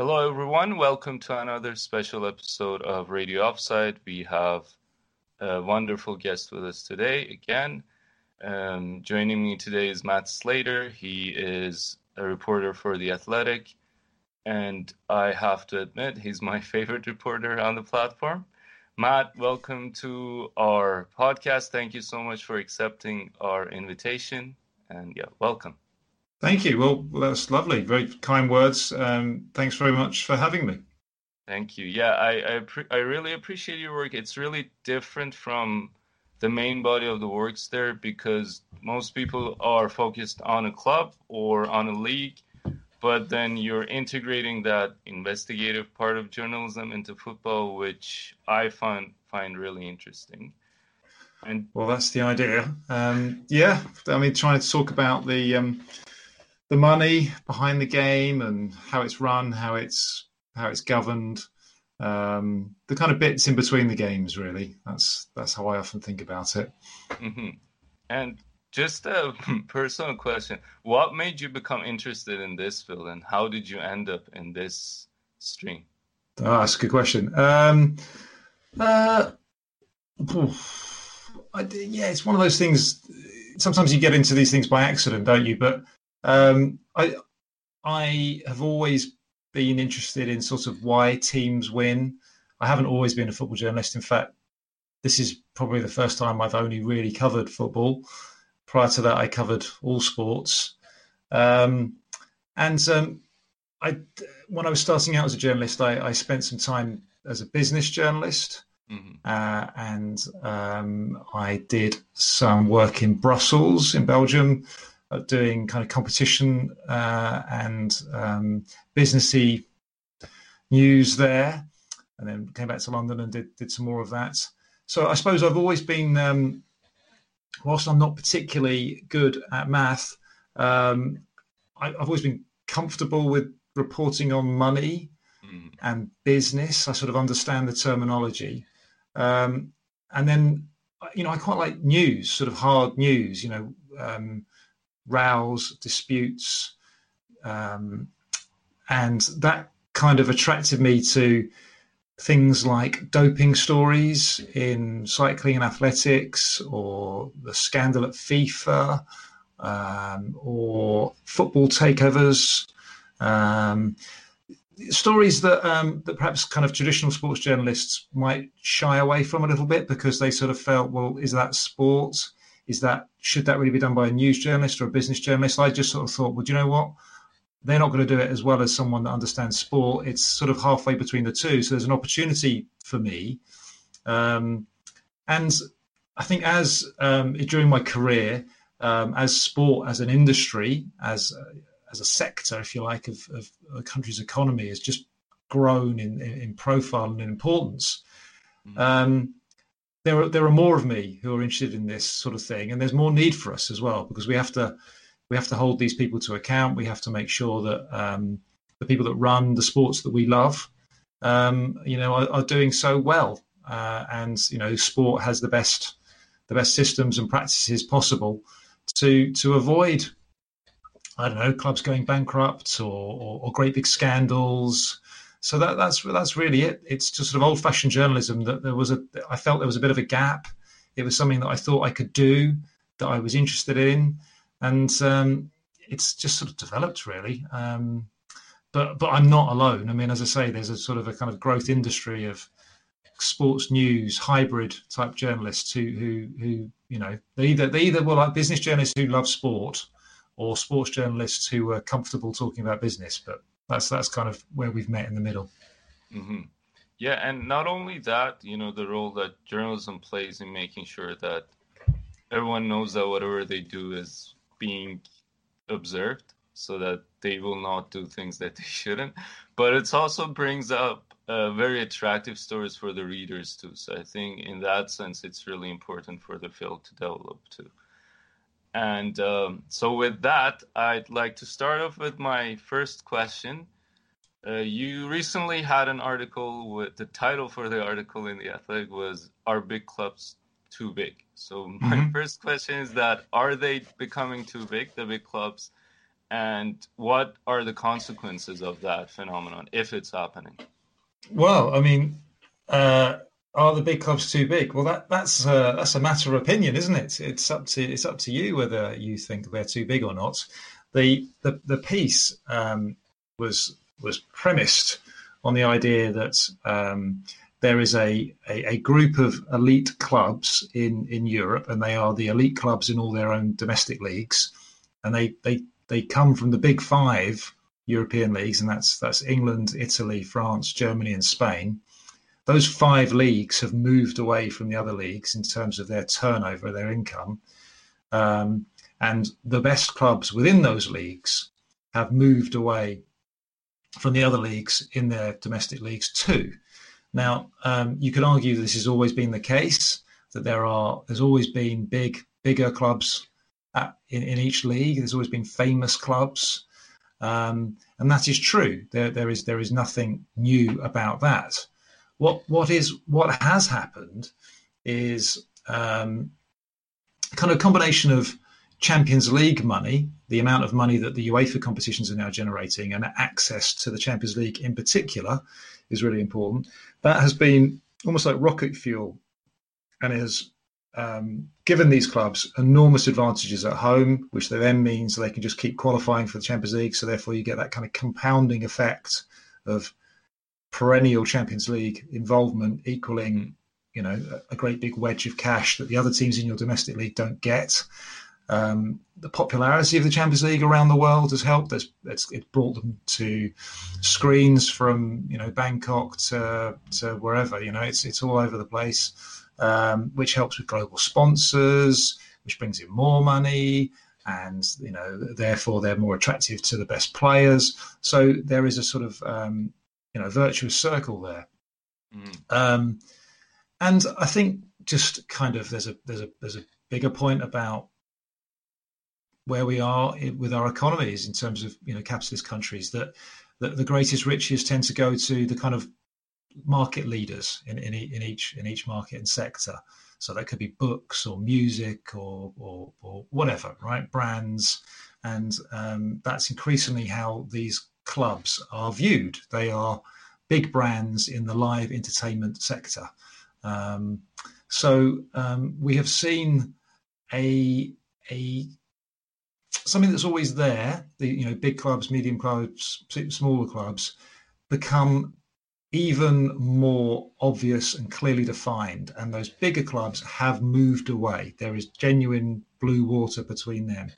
Hello, everyone. Welcome to another special episode of Radio Offside. We have a wonderful guest with us today again. Um, joining me today is Matt Slater. He is a reporter for The Athletic, and I have to admit, he's my favorite reporter on the platform. Matt, welcome to our podcast. Thank you so much for accepting our invitation. And yeah, welcome. Thank you. Well, that's lovely. Very kind words. Um, thanks very much for having me. Thank you. Yeah, I I, I, really appreciate your work. It's really different from the main body of the works there because most people are focused on a club or on a league, but then you're integrating that investigative part of journalism into football, which I find find really interesting. And well, that's the idea. Um, yeah, I mean, trying to talk about the um, the money behind the game and how it's run, how it's how it's governed, um, the kind of bits in between the games. Really, that's that's how I often think about it. Mm-hmm. And just a personal question: What made you become interested in this field, and how did you end up in this stream? Oh, that's a good question. Um, uh, I, yeah, it's one of those things. Sometimes you get into these things by accident, don't you? But um, I I have always been interested in sort of why teams win. I haven't always been a football journalist. In fact, this is probably the first time I've only really covered football. Prior to that, I covered all sports. Um, and um, I, when I was starting out as a journalist, I, I spent some time as a business journalist. Mm-hmm. Uh, and um, I did some work in Brussels, in Belgium, doing kind of competition uh, and um, businessy news there, and then came back to London and did did some more of that. So I suppose I've always been, um, whilst I'm not particularly good at math, um, I, have always been comfortable with reporting on money mm. and business. I sort of understand the terminology, um, and then you know I quite like news, sort of hard news. You know. Um, rows, disputes, um, and that kind of attracted me to things like doping stories in cycling and athletics, or the scandal at FIFA, um, or football takeovers. Um, stories that um, that perhaps kind of traditional sports journalists might shy away from a little bit because they sort of felt, well, is that sport? Is that should that really be done by a news journalist or a business journalist? I just sort of thought, well, do you know what? They're not going to do it as well as someone that understands sport. It's sort of halfway between the two. So there's an opportunity for me. Um, and I think as um, during my career, um, as sport, as an industry, as as a sector, if you like, of, of a country's economy has just grown in, in, in profile and in importance. Mm there are there are more of me who are interested in this sort of thing, and there's more need for us as well because we have to we have to hold these people to account. We have to make sure that um, the people that run the sports that we love, um, you know, are, are, doing so well, uh, and you know, sport has the best the best systems and practices possible to to avoid I don't know clubs going bankrupt or, or, or great big scandals so that, that's that's really it. It's just sort of old fashioned journalism that there was a. I felt there was a bit of a gap. It was something that I thought I could do, that I was interested in, and um, it's just sort of developed really. Um, but but I'm not alone. I mean, as I say, there's a sort of a kind of growth industry of sports news hybrid type journalists who who who you know they either they either were like business journalists who love sport or sports journalists who were comfortable talking about business but that's that's kind of where we've met in the middle. Mm-hmm. Yeah, and not only that, you know, the role that journalism plays in making sure that everyone knows that whatever they do is being observed. so that they will not do things that they shouldn't. But it also brings up uh, very attractive stories for the readers too. So I think in that sense, it's really important for the field to develop too. And um, so with that, I'd like to start off with my first question. Uh, you recently had an article with the title for the article in the Athletic was "Are big clubs too big?" So my mm-hmm. first question is that are they becoming too big, the big clubs, and what are the consequences of that phenomenon if it's happening? Well, I mean, uh, are the big clubs too big? Well, that that's a, that's a matter of opinion, isn't it? It's up to it's up to you whether you think they're too big or not. The the the piece um, was was premised on the idea that um, there is a, a, a, group of elite clubs in, in Europe, and they are the elite clubs in all their own domestic leagues, and they, they, they come from the big five European leagues, and that's that's England, Italy, France, Germany, and Spain. Those five leagues have moved away from the other leagues in terms of their turnover, their income, um, and the best clubs within those leagues have moved away from the other leagues in their domestic leagues too. Now, um, you could argue this has always been the case that there are there's always been big bigger clubs at, in, in each league. There's always been famous clubs, um, and that is true. There there is there is nothing new about that. What what is what has happened is um, kind of a combination of Champions League money, the amount of money that the UEFA competitions are now generating, and access to the Champions League in particular is really important. That has been almost like rocket fuel and has um, given these clubs enormous advantages at home, which then means they can just keep qualifying for the Champions League. So therefore, you get that kind of compounding effect of perennial Champions League involvement equaling, you know, a great big wedge of cash that the other teams in your domestic league don't get. Um, the popularity of the Champions League around the world has helped. It's, it's, it brought them to screens from you know Bangkok to to wherever. You know, it's it's all over the place, um, which helps with global sponsors, which brings in more money, and you know therefore they're more attractive to the best players. So there is a sort of um, you know virtuous circle there. Mm. Um, and I think just kind of there's a there's a there's a bigger point about where we are with our economies in terms of you know capitalist countries that, that the greatest riches tend to go to the kind of market leaders in, in, in each in each market and sector. So that could be books or music or or, or whatever, right? Brands, and um, that's increasingly how these clubs are viewed. They are big brands in the live entertainment sector. Um, so um, we have seen a a something that's always there, the you know big clubs, medium clubs, smaller clubs, become even more obvious and clearly defined. And those bigger clubs have moved away. There is genuine blue water between them.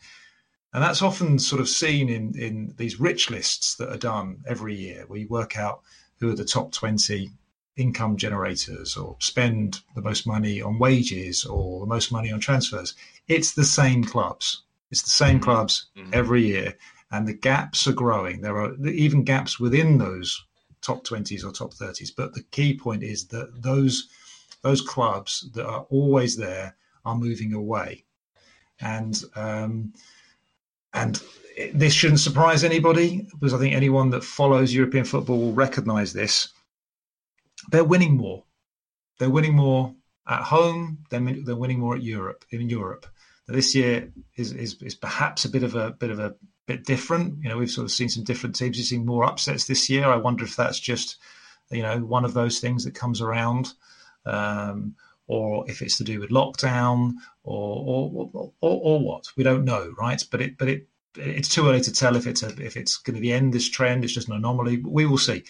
And that's often sort of seen in, in these rich lists that are done every year, where you work out who are the top 20 income generators or spend the most money on wages or the most money on transfers. It's the same clubs. It's the same mm-hmm. clubs mm-hmm. every year, and the gaps are growing. There are even gaps within those top 20s or top 30s. But the key point is that those those clubs that are always there are moving away, and um, and this shouldn't surprise anybody because I think anyone that follows European football will recognise this. They're winning more. They're winning more at home. They're, they're winning more at Europe in Europe this year is, is, is perhaps a bit of a bit of a bit different. You know, we've sort of seen some different teams. We've seen more upsets this year. I wonder if that's just you know one of those things that comes around, um, or if it's to do with lockdown, or or, or or, what we don't know, right? But it but it it's too early to tell if it's a, if it's going to be the end this trend. It's just an anomaly. We will see.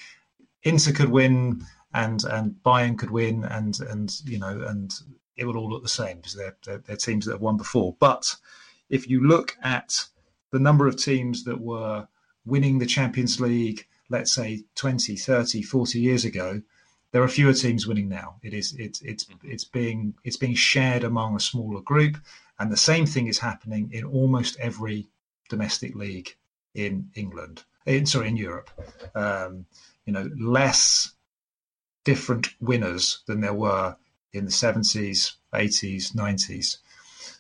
Inter could win, and and Bayern could win, and and you know and it will all look the same because they're, they're, they're teams that have won before. But if you look at the number of teams that were winning the Champions League, let's say 20, 30, 40 years ago, there are fewer teams winning now. It is it's it's it's being it's being shared among a smaller group, and the same thing is happening in almost every domestic league in England, in, sorry, in Europe. Um, you know, less different winners than there were in the 70s, 80s, 90s.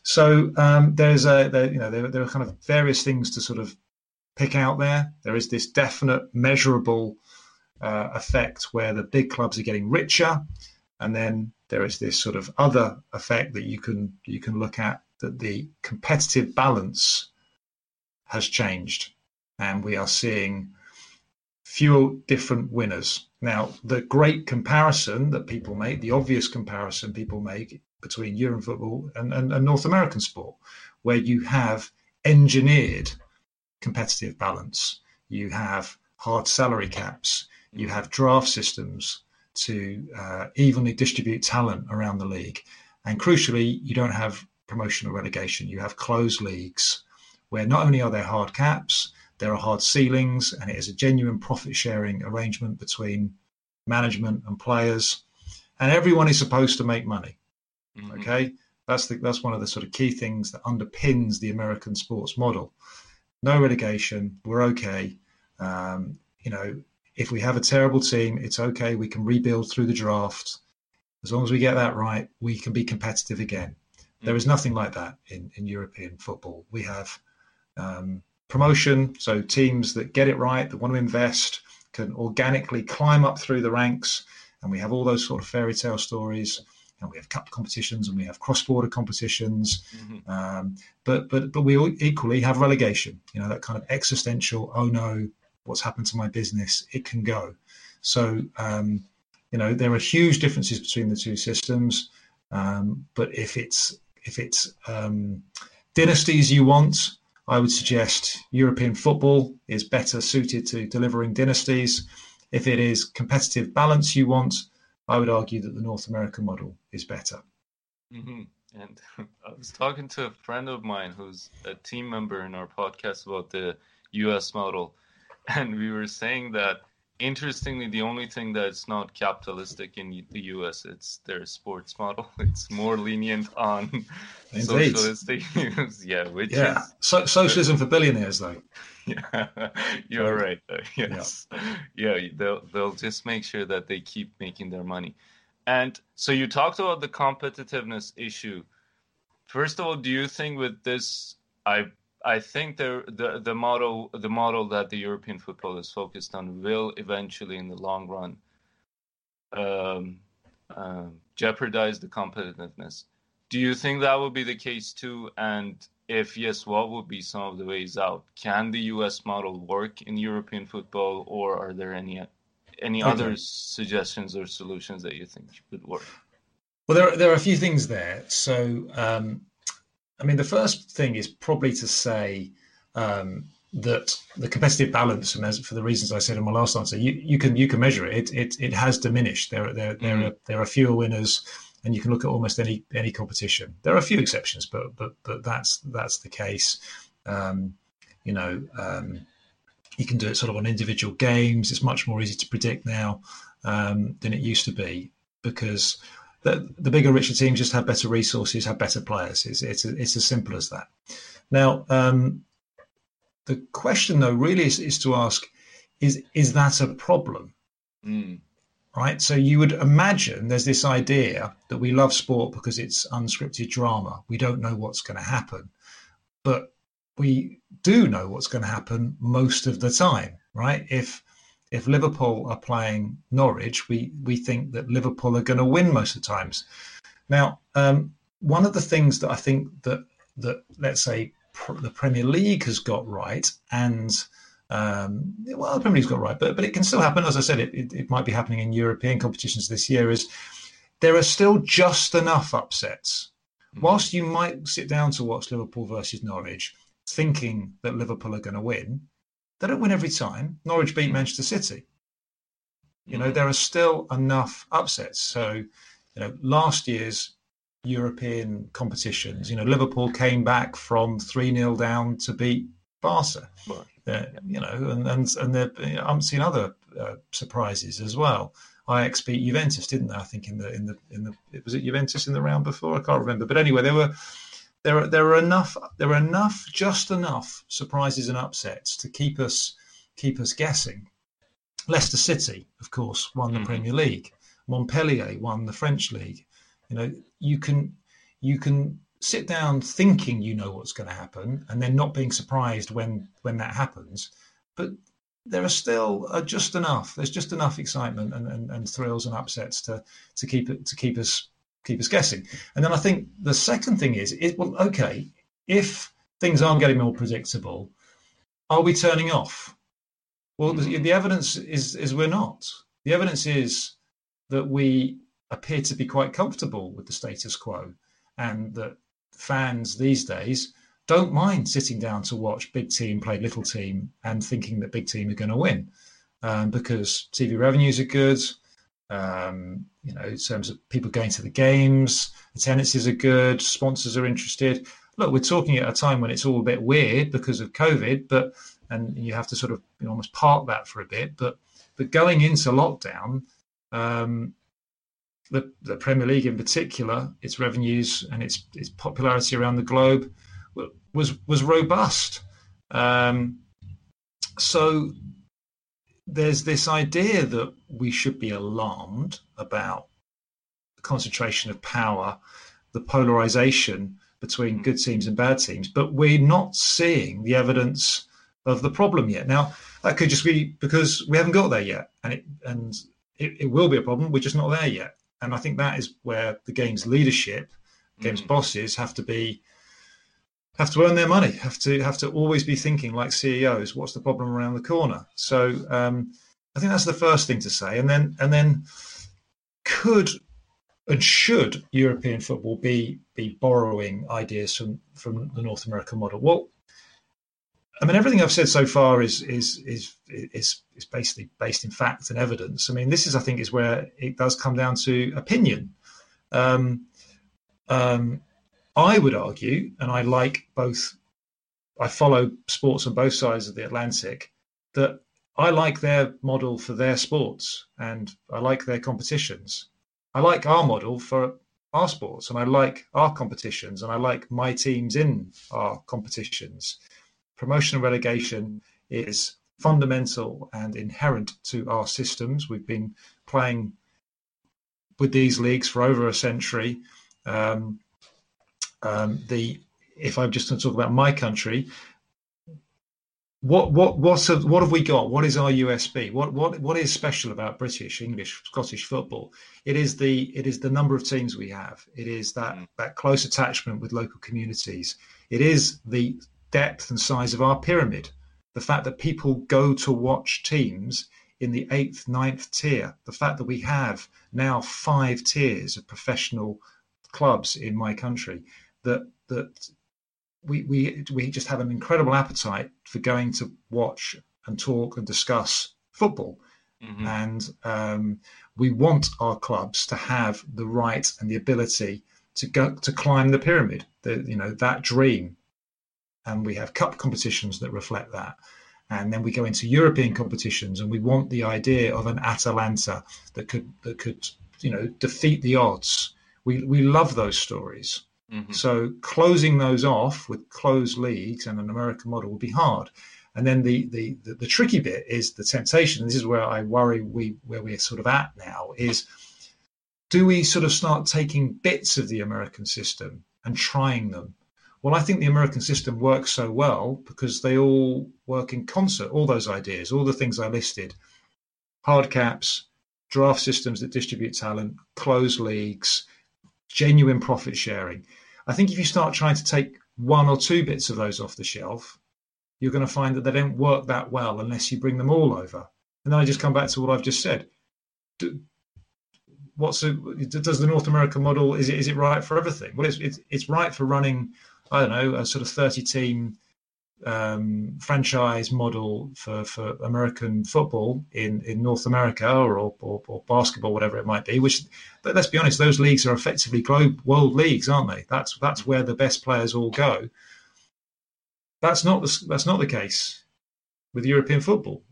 So um, there's a there, you know there, there are kind of various things to sort of pick out there. There is this definite measurable uh, effect where the big clubs are getting richer, and then there is this sort of other effect that you can you can look at that the competitive balance has changed, and we are seeing fewer different winners. Now, the great comparison that people make, the obvious comparison people make between European football and, and, and North American sport, where you have engineered competitive balance, you have hard salary caps, you have draft systems to uh, evenly distribute talent around the league. And crucially, you don't have promotion or relegation. You have closed leagues where not only are there hard caps, there are hard ceilings, and it is a genuine profit sharing arrangement between management and players. And everyone is supposed to make money. Mm-hmm. Okay, that's the, that's one of the sort of key things that underpins the American sports model. No relegation, we're okay. Um, you know, if we have a terrible team, it's okay. We can rebuild through the draft. As long as we get that right, we can be competitive again. There is mm-hmm. nothing like that in, in European football. We have um, promotion, so teams that get it right, that want to invest, can organically climb up through the ranks, and we have all those sort of fairy tale stories and we have cup competitions and we have cross-border competitions. Mm-hmm. Um, but but but we equally have relegation. You know that kind of existential. Oh no, what's happened to my business? It can go. So um, you know there are huge differences between the two systems. Um, but if it's if it's um, dynasties you want, I would suggest European football is better suited to delivering dynasties. If it is competitive balance you want, I would argue that the North American model is better. Mm-hmm. And I was talking to a friend of mine who's a team member in our podcast about the US model. And we were saying that interestingly, the only thing that's not capitalistic in the US it's their sports model. It's more lenient on Indeed. socialistic views. yeah, which yeah. is so, socialism for billionaires, though. Yeah, you're right. Yes, yeah. yeah. They'll they'll just make sure that they keep making their money. And so you talked about the competitiveness issue. First of all, do you think with this, I I think the the the model the model that the European football is focused on will eventually, in the long run, um, uh, jeopardize the competitiveness. Do you think that will be the case too? And if yes, what would be some of the ways out? Can the U.S. model work in European football, or are there any any okay. other suggestions or solutions that you think would work? Well, there there are a few things there. So, um, I mean, the first thing is probably to say um, that the competitive balance, for the reasons I said in my last answer, you, you can you can measure it. It it, it has diminished. There there there mm-hmm. are there are fewer winners and you can look at almost any any competition. There are a few exceptions, but but but that's that's the case. Um, you know, um, you can do it sort of on individual games. It's much more easy to predict now um, than it used to be because the, the bigger, richer teams just have better resources, have better players. It's it's it's as simple as that. Now, um, the question though really is, is to ask: is is that a problem? Mm right? So you would imagine there's this idea that we love sport because it's unscripted drama. We don't know what's going to happen, but we do know what's going to happen most of the time, right? If if Liverpool are playing Norwich, we we think that Liverpool are going to win most of the times. Now, um, one of the things that I think that that let's say pr- the Premier League has got right and um, well, the Premier League's got right, but but it can still happen. As I said, it, it, it might be happening in European competitions this year. Is there are still just enough upsets. Mm-hmm. Whilst you might sit down to watch Liverpool versus Norwich, thinking that Liverpool are going to win, they don't win every time. Norwich beat mm-hmm. Manchester City. You know, mm-hmm. there are still enough upsets. So, you know, last year's European competitions, you know, Liverpool came back from 3 0 down to beat Barca. Right. Uh, you know, and and and there I'm seeing other uh, surprises as well. Ajax beat Juventus, didn't they? I think in the in the in the was it Juventus in the round before? I can't remember. But anyway, there were there are there are enough there are enough just enough surprises and upsets to keep us keep us guessing. Leicester City, of course, won the mm-hmm. Premier League. Montpellier won the French league. You know, you can you can sit down thinking you know what's going to happen and then not being surprised when when that happens. But there are still uh, just enough. There's just enough excitement and, and, and thrills and upsets to to keep it to keep us keep us guessing. And then I think the second thing is, is well, okay, if things aren't getting more predictable, are we turning off? Well, the, the evidence is is we're not. The evidence is that we appear to be quite comfortable with the status quo, and that fans these days don't mind sitting down to watch big team play little team and thinking that big team are going to win um, because TV revenues are good. Um, you know, in terms of people going to the games, attendances are good, sponsors are interested. Look, we're talking at a time when it's all a bit weird because of COVID, but and you have to sort of you know, almost park that for a bit. But but going into lockdown, um, the, the Premier League in particular, its revenues and its its popularity around the globe was was robust. Um, so there's this idea that we should be alarmed about the concentration of power, the polarization between good teams and bad teams, but we're not seeing the evidence of the problem yet. Now, that could just be because we haven't got there yet, and it and it, it will be a problem. We're just not there yet, and I think that is where the game's leadership, game's mm. bosses, have to be have to earn their money, have to have to always be thinking like CEOs. What's the problem around the corner? So um, I think that's the first thing to say, and then and then could and should European football be be borrowing ideas from from the North American model? Well, I mean, everything I've said so far is is is is is basically based in fact and evidence. I mean, this is I think is where it does come down to opinion. Um, um, I would argue, and I like both, I follow sports on both sides of the Atlantic, that I like their model for their sports and I like their competitions. I like our model for our sports and I like our competitions and I like my teams in our competitions. Promotion and relegation is fundamental and inherent to our systems. We've been playing with these leagues for over a century. Um, um, the if I'm just going to talk about my country, what what what's a, what have we got? What is our USP? What what what is special about British, English, Scottish football? It is the it is the number of teams we have. It is that mm. that close attachment with local communities. It is the depth and size of our pyramid. The fact that people go to watch teams in the eighth, ninth tier. The fact that we have now five tiers of professional clubs in my country that that we we we just have an incredible appetite for going to watch and talk and discuss football. Mm-hmm. And um, we want our clubs to have the right and the ability to go to climb the pyramid. The, you know that dream, and we have cup competitions that reflect that. And then we go into European competitions, and we want the idea of an Atalanta that could that could you know defeat the odds. We we love those stories. Mm-hmm. So closing those off with closed leagues and an American model would be hard. And then the, the, the, the tricky bit is the temptation. This is where I worry we where we're sort of at now is do we sort of start taking bits of the American system and trying them? Well, I think the American system works so well because they all work in concert, all those ideas, all the things I listed hard caps, draft systems that distribute talent, closed leagues, genuine profit sharing. I think if you start trying to take one or two bits of those off the shelf, you're going to find that they don't work that well unless you bring them all over. And then I just come back to what I've just said. Do, what's a, does the North American model is it is it right for everything? Well, it's it's, it's right for running. I don't know a sort of thirty team um, franchise model for, for American football in, in North America or, or, or, basketball, whatever it might be. Which, but let's be honest, those leagues are effectively globe world leagues, aren't they? That's that's where the best players all go. That's not the, that's not the case with European football.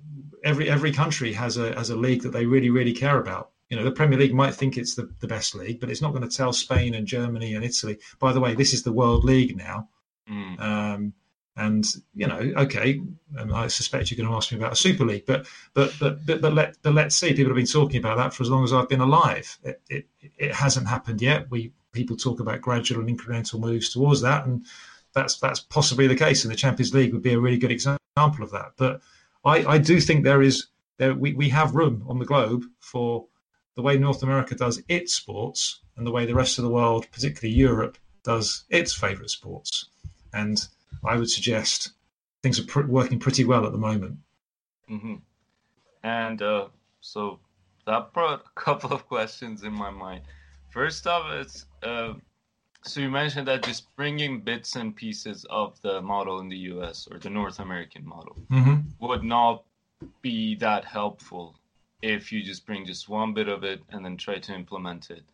Every every country has a has a league that they really really care about. You know, the Premier League might think it's the, the best league, but it's not going to tell Spain and Germany and Italy, by the way, this is the World League now. Mm. Um, and you know, okay, and I suspect you're going to ask me about a Super League, but but but but, but let but let's see. People have been talking about that for as long as I've been alive. It, it it hasn't happened yet. We people talk about gradual and incremental moves towards that, and that's that's possibly the case. And the Champions League would be a really good example of that. But I, I do think there is there we, we have room on the globe for the way North America does its sports and the way the rest of the world, particularly Europe, does its favourite sports. And I would suggest things are pr- working pretty well at the moment. hmm And uh, so that brought a couple of questions in my mind. First off, it's uh, so you mentioned that just bringing bits and pieces of the model in the US or the North American model Mm-hmm. would not be that helpful if you just bring just one bit of it and then try to implement it.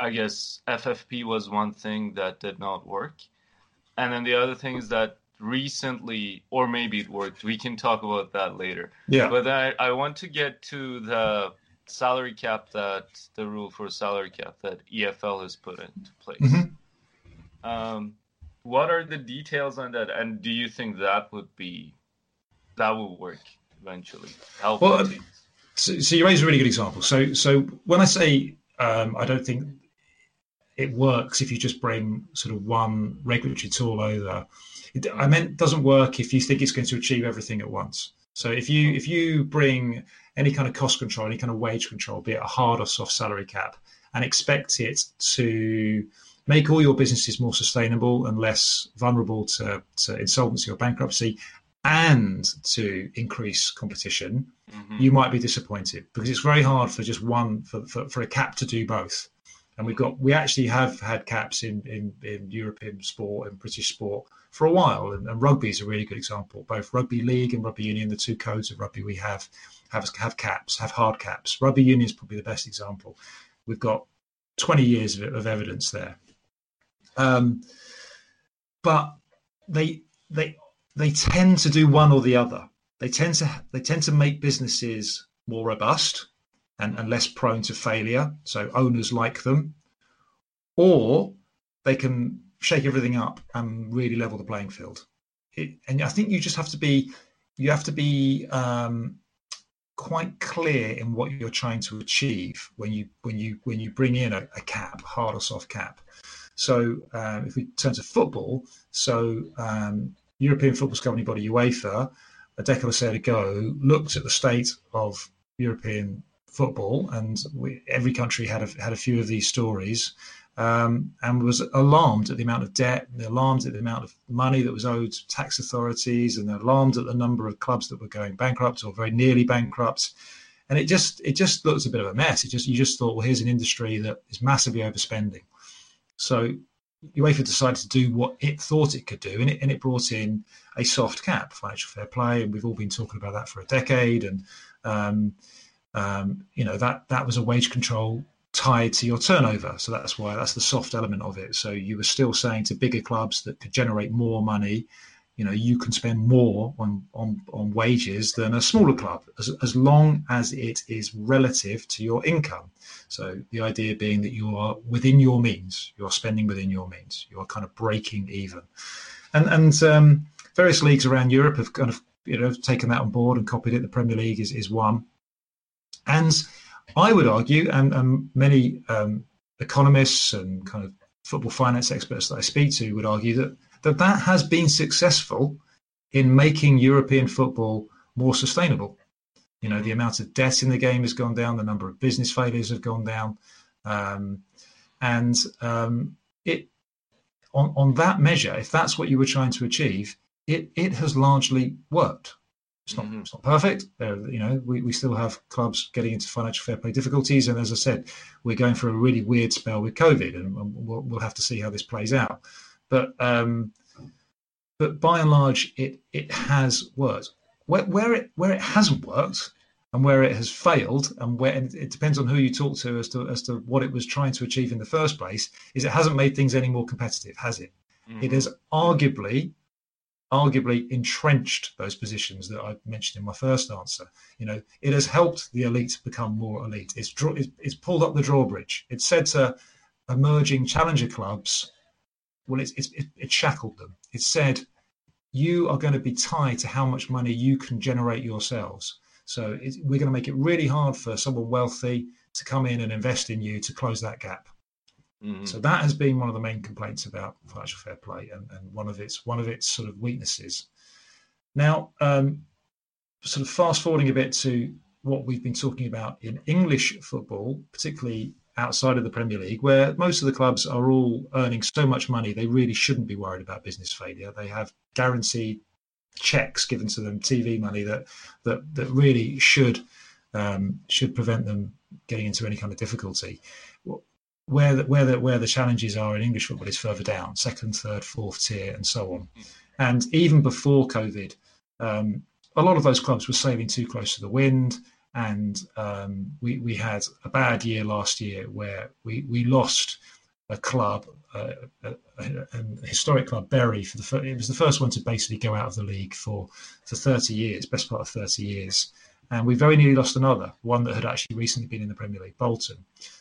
I guess FFP was one thing that did not work. And then the other thing is that recently, or maybe it worked, we can talk about that later. Yeah. But I, I want to get to the salary cap that the rule for salary cap that EFL has put into place. Mhm. Um, what are the details on that, and do you think that would be that will work eventually? Help Well, the I- teams? So, so you raise a really good example. So, so when I say um, I don't think it works if you just bring sort of one regulatory tool over, it, I meant it doesn't work if you think it's going to achieve everything at once. So if you if you bring any kind of cost control, any kind of wage control, be it a hard or soft salary cap, and expect it to make all your businesses more sustainable and less vulnerable to, to insolvency or bankruptcy, and to increase competition, Mhm. you might be disappointed because it's very hard for just one for, for, for a cap to do both. And we've got we actually have had caps in, in, in European sport and British sport for a while, and, and rugby is a really good example. Both rugby league and rugby union, the two codes of rugby we have, have have caps, have hard caps. Rugby union is probably the best example. We've got 20 years of, of evidence there. Um, but they they they tend to do one or the other. They tend to they tend to make businesses more robust and, and less prone to failure. So owners like them, or they can shake everything up and really level the playing field. It, and I think you just have to be you have to be um, quite clear in what you're trying to achieve when you when you when you bring in a, a cap, hard or soft cap. So um, if we turn to football, so um, European football's governing body UEFA, a decade or so ago, looked at the state of European football, and we, every country had a, had a few of these stories, um, and was alarmed at the amount of debt, alarmed at the amount of money that was owed to tax authorities, and alarmed at the number of clubs that were going bankrupt or very nearly bankrupt. And it just it just looks a bit of a mess. It just you just thought, well, here's an industry that is massively overspending. So UEFA decided to do what it thought it could do, and it, and it brought in a soft cap, financial fair play, and we've all been talking about that for a decade. And um, um, you know that that was a wage control tied to your turnover, so that's why that's the soft element of it. So you were still saying to bigger clubs that could generate more money, you know, you can spend more on on, on wages than a smaller club, as, as long as it is relative to your income. So the idea being that you are within your means, you are spending within your means, you are kind of breaking even, and and um, various leagues around Europe have kind of you know taken that on board and copied it. The Premier League is is one, and I would argue, and, and many um, economists and kind of football finance experts that I speak to would argue that that that has been successful in making European football more sustainable. You know, the amount of debt in the game has gone down, the number of business failures have gone down, um, and um, it on on that measure, if that's what you were trying to achieve, it it has largely worked. It's not it's not perfect. There, you know, we, we still have clubs getting into financial fair play difficulties, and as I said, we're going through a really weird spell with COVID, and we'll, we'll have to see how this plays out. But um, but by and large, it it has worked. Where, where it where it hasn't worked, and where it has failed, and where and it depends on who you talk to as to as to what it was trying to achieve in the first place. Is it hasn't made things any more competitive, has it? It Mhm. has arguably arguably entrenched those positions that I mentioned in my first answer. You know, it has helped the elite become more elite. It's, it's, it's pulled up the drawbridge. It's said to emerging challenger clubs, well, it's, it's, it shackled them. It said, you are going to be tied to how much money you can generate yourselves. So we're going to make it really hard for someone wealthy to come in and invest in you to close that gap. Mm-hmm. So that has been one of the main complaints about financial fair play, and, and one of its one of its sort of weaknesses. Now, um, sort of fast forwarding a bit to what we've been talking about in English football, particularly outside of the Premier League, where most of the clubs are all earning so much money, they really shouldn't be worried about business failure. They have guaranteed checks given to them, TV money that that that really should um, should prevent them getting into any kind of difficulty where the, where the where the challenges are in English football is further down, second, third, fourth tier, and so on. And even before COVID, um, a lot of those clubs were sailing too close to the wind, and um, we we had a bad year last year where we we lost a club, uh, a, a, a, historic club, Bury. For the first, it was the first one to basically go out of the league for for thirty years, best part of thirty years, and we very nearly lost another one that had actually recently been in the Premier League, Bolton.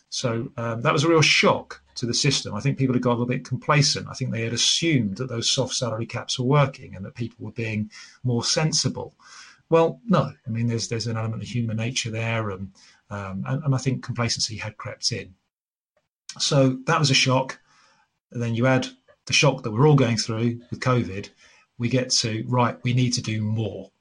So um, that was a real shock to the system. I think people had got a little bit complacent. I think they had assumed that those soft salary caps were working and that people were being more sensible. Well, no. I mean, there's there's an element of human nature there, and um, and, and I think complacency had crept in. So that was a shock. And then you add the shock that we're all going through with COVID. We get to right. We need to do more.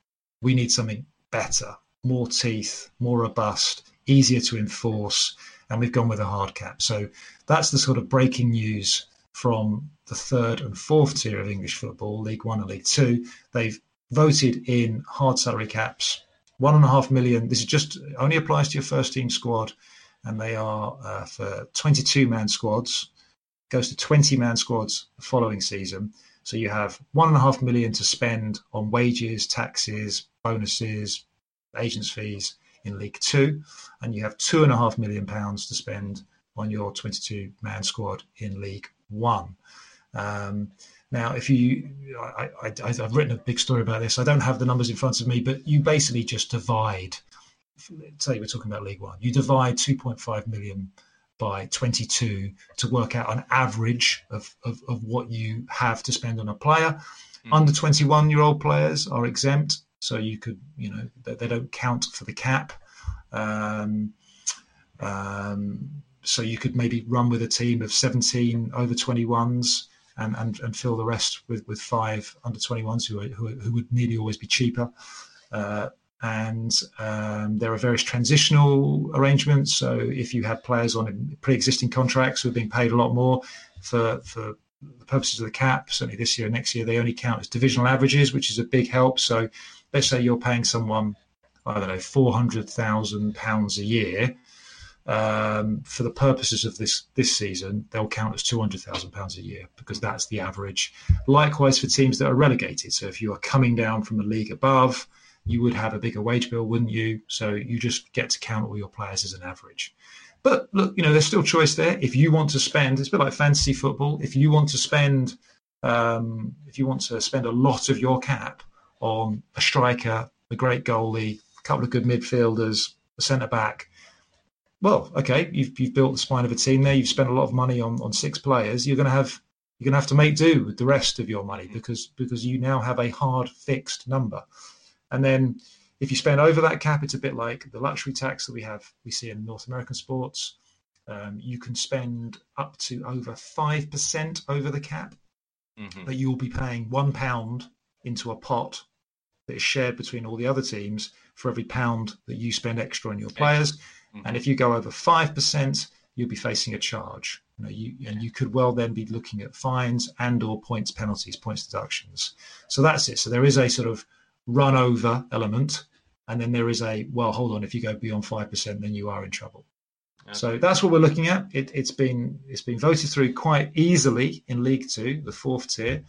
We need something better, more teeth, more robust, easier to enforce and we've gone with a hard cap. So that's the sort of breaking news from the third and fourth tier of English football, League One and League Two. They've voted in hard salary caps, one and a half million. This is just only applies to your first team squad, and they are uh, for 22 man squads. Goes to 20 man squads the following season. So you have one and a half million to spend on wages, taxes, bonuses, agents' fees, in League Two, and you have two and a half million pounds to spend on your 22 man squad in League One. Um, now, if you, I, I, have written a big story about this. I don't have the numbers in front of me, but you basically just divide. Say we're talking about League One, you divide 2.5 million by 22 to work out an average of, of, of what you have to spend on a player. Mm. Under 21 year old players are exempt so you could, you know, they, they don't count for the cap. Um, um, so you could maybe run with a team of 17 over 21s and, and, and fill the rest with, with five under 21s who, who, who would nearly always be cheaper. Uh, and um, there are various transitional arrangements. So if you had players on pre-existing contracts who are being paid a lot more for for the purposes of the cap, certainly this year and next year, they only count as divisional averages, which is a big help. So let's say you're paying someone, I don't know, four hundred thousand pounds a year. Um, for the purposes of this this season, they'll count as two hundred thousand pounds a year because that's the average. Likewise for teams that are relegated. So if you are coming down from a league above, you would have a bigger wage bill, wouldn't you? So you just get to count all your players as an average. But look, you know, there's still choice there. If you want to spend, it's a bit like fantasy football. If you want to spend, um, if you want to spend a lot of your cap on a striker, a great goalie, a couple of good midfielders, a centre back. Well, okay, you've, you've built the spine of a team there. You've spent a lot of money on, on six players. You're going to have you're going to have to make do with the rest of your money because because you now have a hard fixed number. And then if you spend over that cap, it's a bit like the luxury tax that we have we see in North American sports. Um, you can spend up to over five percent over the cap, mm-hmm. but you will be paying one pound into a pot that is shared between all the other teams for every pound that you spend extra on your players. Mm-hmm. And if you go over five percent, you'll be facing a charge. You know, you, and you could well then be looking at fines and or points penalties, points deductions. So that's it. So there is a sort of run over element, and then there is a well, hold on, if you go beyond five percent, then you are in trouble. So that's what we're looking at. It, has been it's been voted through quite easily in League Two, the fourth tier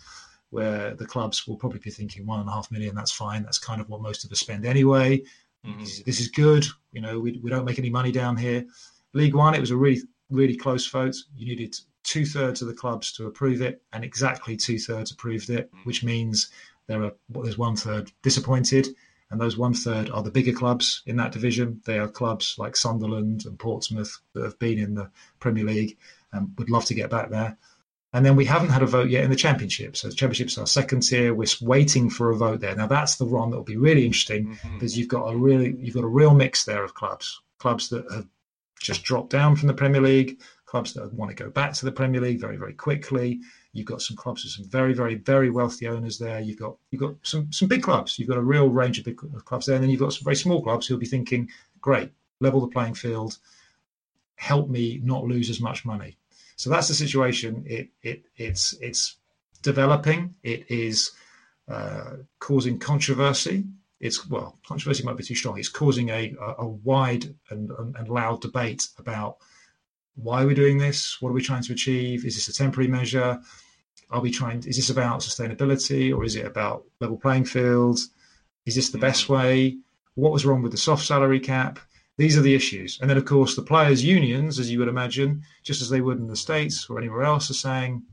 where the clubs will probably be thinking one and a half million, that's fine. That's kind of what most of us spend anyway. Mm-hmm. This, this, is good. You know, we, we don't make any money down here. League One, it was a really, really close vote. You needed two thirds of the clubs to approve it, and exactly two thirds approved it, mm-hmm. which means there are there's one third disappointed, and those one third are the bigger clubs in that division. They are clubs like Sunderland and Portsmouth that have been in the Premier League and would love to get back there. And then we haven't had a vote yet in the championship. So the championship's our second tier. We're waiting for a vote there. Now that's the one that will be really interesting mm-hmm. because you've got a really you've got a real mix there of clubs, clubs that have just dropped down from the Premier League, clubs that want to go back to the Premier League very very quickly. You've got some clubs with some very very very wealthy owners there. You've got you've got some some big clubs. You've got a real range of big clubs there, and then you've got some very small clubs who'll be thinking, great, level the playing field, help me not lose as much money. So that's the situation. It it it's it's developing. It is uh, causing controversy. It's well, controversy might be too strong. It's causing a a, wide and, and loud debate about why are we doing this? What are we trying to achieve? Is this a temporary measure? Are we trying? Is this about sustainability or is it about level playing fields? Is this the best way? What was wrong with the soft salary cap? These are the issues. And then, of course, the players' unions, as you would imagine, just as they would in the States or anywhere else, are saying,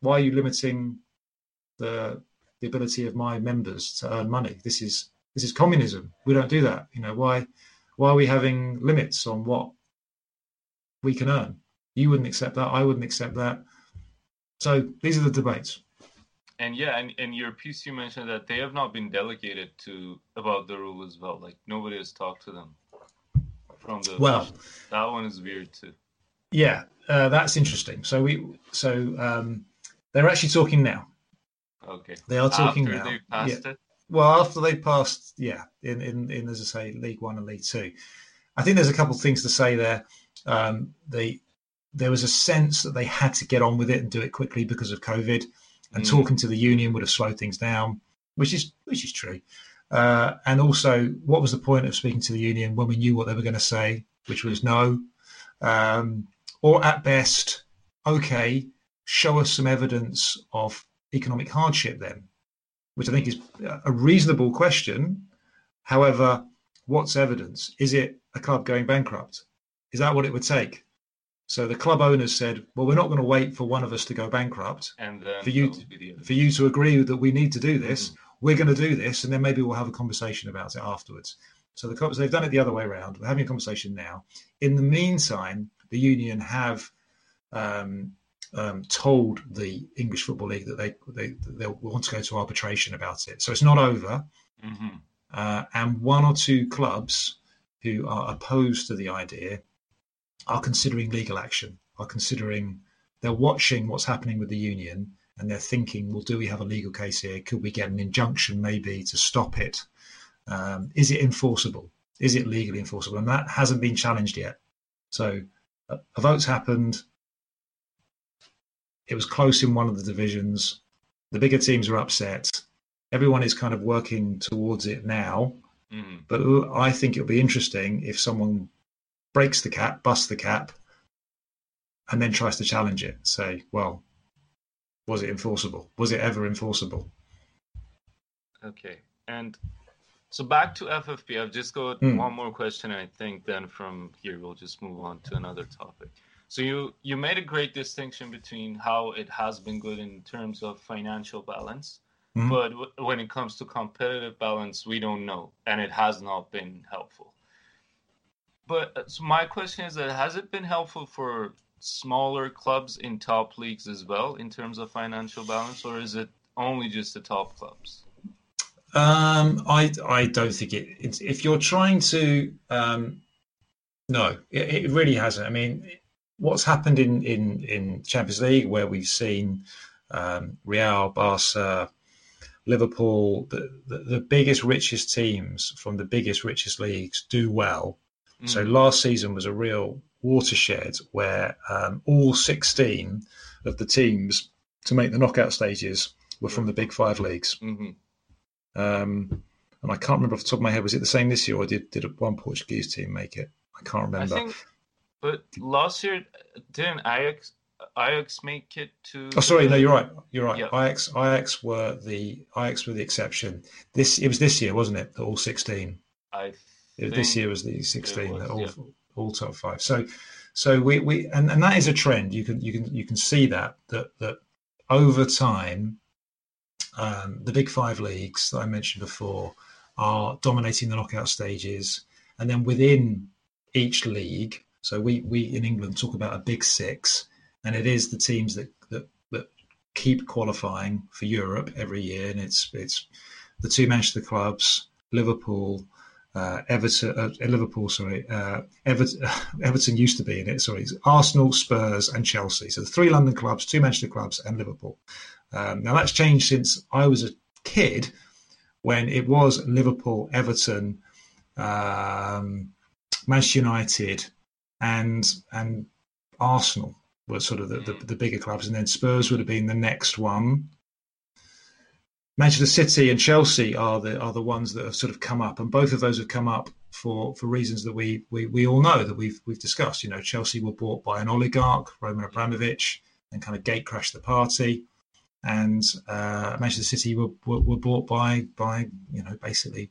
why are you limiting the, the ability of my members to earn money? This is this is communism. We don't do that. You know, why why are we having limits on what we can earn? You wouldn't accept that. I wouldn't accept that. So these are the debates. And yeah, and in your piece you mentioned that they have not been delegated to about the rule as well. Like nobody has talked to them from the well that one is weird too. yeah uh, that's interesting. So we so um they're actually talking now. Okay. They are talking after now. passed yeah. it? Well after they passed yeah in, in in as i say league one and league two. I think there's a couple of things to say there. Um they there was a sense that they had to get on with it and do it quickly because of covid. And mm. talking to the union would have slowed things down which is which is true uh, and also, what was the point of speaking to the union when we knew what they were going to say, which was no? Um, or at best, okay, show us some evidence of economic hardship then, which I think is a reasonable question. However, what's evidence? Is it a club going bankrupt? Is that what it would take? So the club owners said, "Well, we're not going to wait for one of us to go bankrupt and for you for you to agree that we need to do this. Mm we're going to do this, and then maybe we'll have a conversation about it afterwards. So the they've done it the other way around. We're having a conversation now. In the meantime, the union have um, um, told the English Football League that they they they want to go to arbitration about it. So it's not over. Mm-hmm. Uh, and one or two clubs who are opposed to the idea are considering legal action. Are considering they're watching what's happening with the union and they're thinking, well, do we have a legal case here? Could we get an injunction maybe to stop it? Um, is it enforceable? Is it legally enforceable? And that hasn't been challenged yet. So a, a vote's happened. It was close in one of the divisions. The bigger teams are upset. Everyone is kind of working towards it now. Mm. But I think it'll be interesting if someone breaks the cap, busts the cap, and then tries to challenge it. Say, well, was it enforceable? Was it ever enforceable? Okay. And so back to FFP, I've just got mm. one more question. I think then from here we'll just move on to another topic. So you you made a great distinction between how it has been good in terms of financial balance, mm. but w- when it comes to competitive balance, we don't know, and it has not been helpful. But uh, so my question is that has it been helpful for smaller clubs in top leagues as well in terms of financial balance, or is it only just the top clubs? Um, I I don't think it. It's, if you're trying to, um, no, it, it, really hasn't. I mean, what's happened in in in Champions League where we've seen um, Real, Barca, Liverpool, the, the, the biggest, richest teams from the biggest, richest leagues do well. Mm. So last season was a real watershed where um, all 16 of the teams to make the knockout stages were from the big five leagues. Mm-hmm. Um, and I can't remember off the top of my head, was it the same this year or did, did one Portuguese team make it? I can't remember. I think, but last year, didn't Ajax, Ajax make it to? Oh, sorry, no, you're right. You're right. Yep. Ajax, Ajax were the Ajax were the exception. This it was this year, wasn't it? The all sixteen. I. This year was the sixteen. Was, all, yeah all top five. So, so we, we and, and that is a trend. You can you can you can see that that that over time, um, the big five leagues that I mentioned before are dominating the knockout stages, and then within each league, so we we in England talk about a big six, and it is the teams that that, that keep qualifying for Europe every year, and it's it's the two Manchester clubs, Liverpool, uh, Everton, uh, Liverpool, sorry, uh, Everton, Everton used to be in it. Sorry, Arsenal, Spurs, and Chelsea. So the three London clubs, two Manchester clubs, and Liverpool. Um, now that's changed since I was a kid, when it was Liverpool, Everton, um, Manchester United, and and Arsenal were sort of the, the, the bigger clubs, and then Spurs would have been the next one. Manchester City and Chelsea are the are the ones that have sort of come up, and both of those have come up for for reasons that we we, we all know that we've we've discussed. You know, Chelsea were bought by an oligarch, Roman Abramovich, and kind of gate crashed the party, and uh, Manchester City were, were, were bought by by you know basically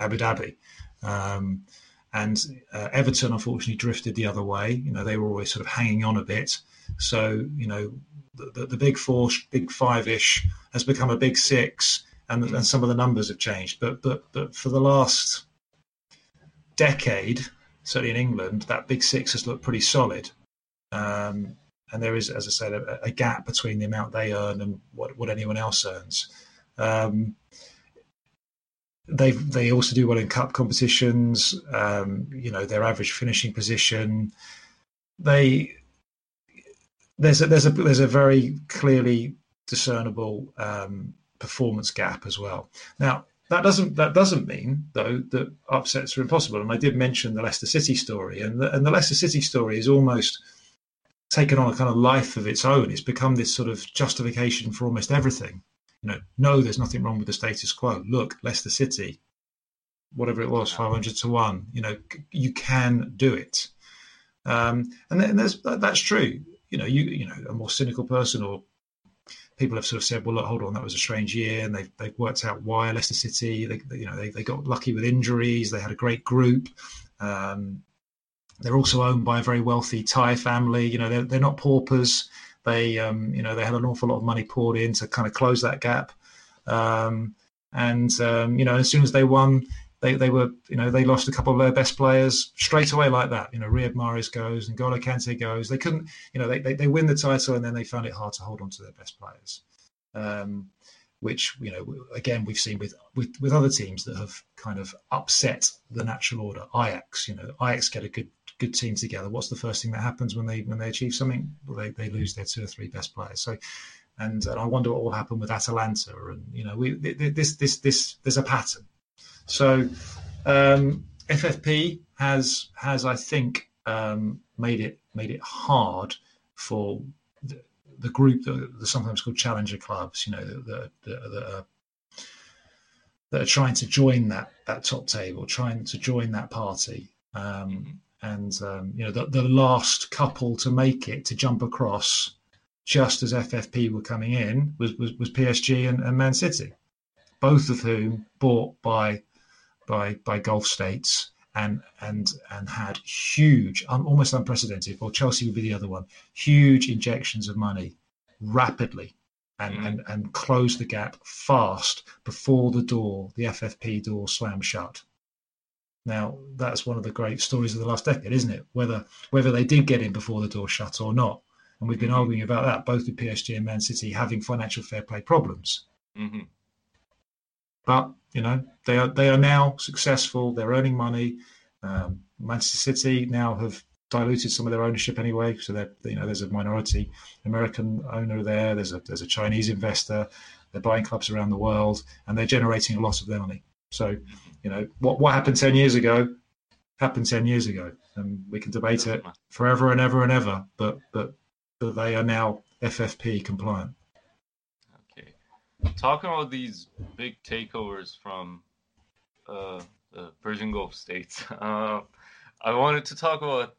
Abu Dhabi. Um, and uh, Everton unfortunately drifted the other way. You know, they were always sort of hanging on a bit. So, you know, the, the, the big four, big five ish has become a big six, and, and some of the numbers have changed. But, but, but for the last decade, certainly in England, that big six has looked pretty solid. Um, and there is, as I said, a, a, gap between the amount they earn and what, what anyone else earns. Um, they they also do well in cup competitions. Um, you know their average finishing position. They there's a there's a there's a very clearly discernible um, performance gap as well. Now that doesn't that doesn't mean though that upsets are impossible. And I did mention the Leicester City story, and the, and the Leicester City story is almost taken on a kind of life of its own. It's become this sort of justification for almost everything know, no, there's nothing wrong with the status quo. Look, Leicester City, whatever it was, 500 to 1, you know, you can do it. Um, and then there's, that's true. You know, you, you know, a more cynical person or people have sort of said, well, look, hold on, that was a strange year. And they've, they've worked out why Leicester City, they, you know, they, they got lucky with injuries. They had a great group. Um, they're also owned by a very wealthy Thai family. You know, they're, they're not paupers. They, um, you know, they had an awful lot of money poured in to kind of close that gap. Um, and um, you know, as soon as they won, they, they were, you know, they lost a couple of their best players straight away like that. You know, Riyad Mahrez goes and N'Golo Kante goes. They couldn't, you know, they, they, they win the title and then they found it hard to hold on to their best players. Um, which you know again we've seen with, with with other teams that have kind of upset the natural order. Ajax, you know, Ajax get a good good team together, what's the first thing that happens when they when they achieve something? Well, they, they lose their two or three best players. So, and, and I wonder what will happen with Atalanta. And you know, we this this this there's a pattern. So, um, FFP has has I think um, made it made it hard for the, the group that the sometimes called challenger clubs. You know, that that are that are trying to join that that top table, trying to join that party. Um, and um, you know the, the last couple to make it to jump across just as FFP were coming in was was, was PSG and, and, Man City, both of whom bought by by by Gulf states and and and had huge, almost unprecedented. Well, Chelsea would be the other one. Huge injections of money rapidly. And, mm. and, and close the gap fast before the door, the FFP door slammed shut. Now, that's one of the great stories of the last decade, isn't it? Whether whether they did get in before the door shut or not. And we've been mm-hmm. arguing about that, both with PSG and Man City having financial fair play problems. Mm-hmm. But you know, they are they are now successful. They're earning money. Um, Manchester City now have diluted some of their ownership anyway. So you know, there's a minority American owner there. There's a there's a Chinese investor. They're buying clubs around the world, and they're generating a lot of their money. So you know what what happened ten years ago happened ten years ago, and we can debate it forever and ever and ever. But but but they are now FFP compliant. Okay, talking about these big takeovers from uh, the Persian Gulf states, uh, I wanted to talk about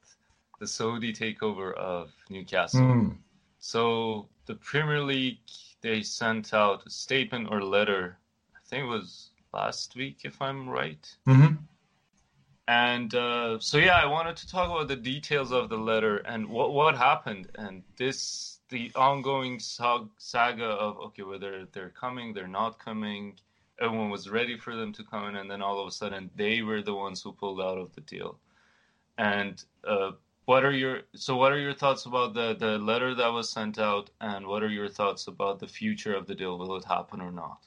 the Saudi takeover of Newcastle. Mm. So the Premier League they sent out a statement or letter. I think it was last week, if I'm right. Mm-hmm. And uh, so, yeah, I wanted to talk about the details of the letter and what what happened. And this the ongoing saga of okay, whether they're coming, they're not coming. Everyone was ready for them to come in, and then all of a sudden they were the ones who pulled out of the deal. And uh, what are your so what are your thoughts about the the letter that was sent out, and what are your thoughts about the future of the deal? Will it happen or not?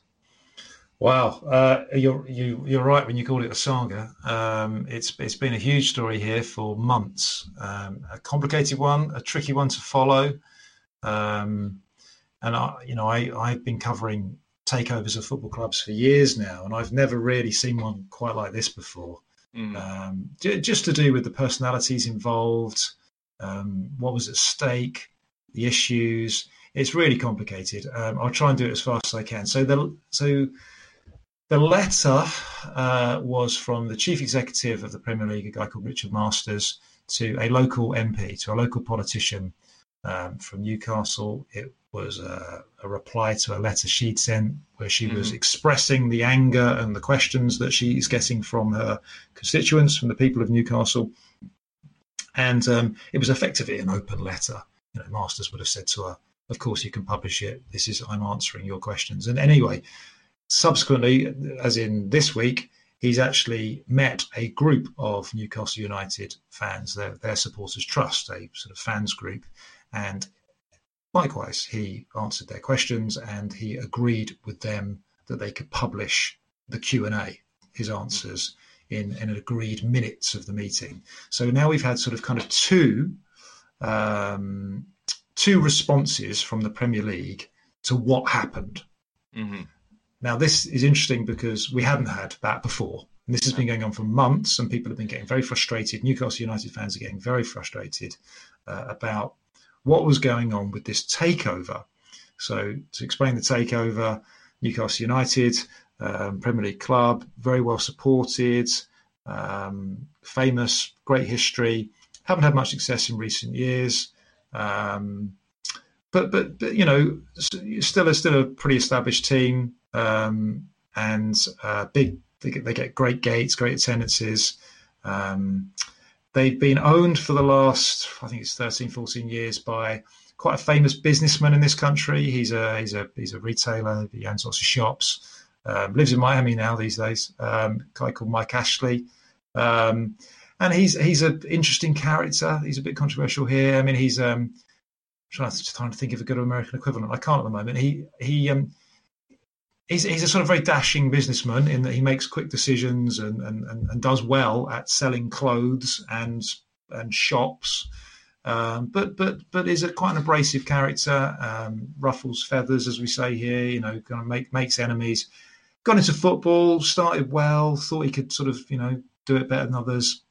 Wow, uh, you're you, you're right when you call it a saga. Um, it's it's been a huge story here for months, um, a complicated one, a tricky one to follow, um, and I you know I I've been covering takeovers of football clubs for years now, and I've never really seen one quite like this before. Mm. just to do with the personalities involved, um, what was at stake, the issues. It's really complicated. Um, I'll try and do it as fast as I can. So the so the letter uh, was from the chief executive of the Premier League, a guy called Richard Masters, to a local MP, to a local politician um, from Newcastle. It was a, a, reply to a letter she'd sent where she mm-hmm. was expressing the anger and the questions that she's getting from her constituents, from the people of Newcastle. And um, it was effectively an open letter. You know, Masters would have said to her, "Of course, you can publish it. This is I'm answering your questions." And anyway, subsequently, as in this week, he's actually met a group of Newcastle United fans, their, their supporters trust, a sort of fans group. And likewise, he answered their questions and he agreed with them that they could publish the Q&A, his answers, in, in agreed minutes of the meeting. So now we've had sort of kind of two um, two responses from the Premier League to what happened. Mm-hmm. Now, this is interesting because we hadn't had that before. And this has been going on for months, and people have been getting very frustrated. Newcastle United fans are getting very frustrated uh, about what was going on with this takeover. So, to explain the takeover, Newcastle United, um, Premier League club, very well supported, um, famous, great history, haven't had much success in recent years. Um, but, but, but, you know, still a, still a pretty established team um, and uh, big. They get, they get, great gates, great attendances. Um, they've been owned for the last, I think it's 13, 14 years by quite a famous businessman in this country. He's a he's a he's a retailer. He owns lots of shops. Um, lives in Miami now these days. Um, guy called Mike Ashley, um, and he's he's an interesting character. He's a bit controversial here. I mean, he's um, trying to, trying to think of a good American equivalent. I can't at the moment. He he um, he's, he's a sort of very dashing businessman in that he makes quick decisions and, and, and, and does well at selling clothes and and shops. Um, but but but is a quite an abrasive character, um, ruffles feathers, as we say here. You know, kind of make makes enemies. Got into football, started well, thought he could sort of you know do it better than others.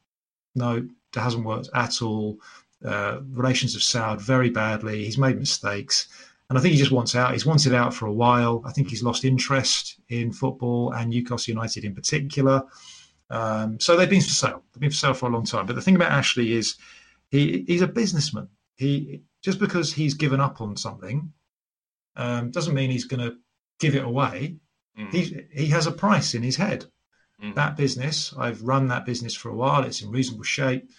No, it hasn't worked at all. Uh, relations have soured very badly. He's made mistakes. And I think he just wants out. He's wanted out for a while. I think he's lost interest in football and Newcastle United in particular. Um, so they've been for sale. They've been for sale for a long time. But the thing about Ashley is he he's a businessman. He just because he's given up on something um, doesn't mean he's going to give it away. Mm. He he has a price in his head. Mm. That business, I've run that business for a while. It's in reasonable shape,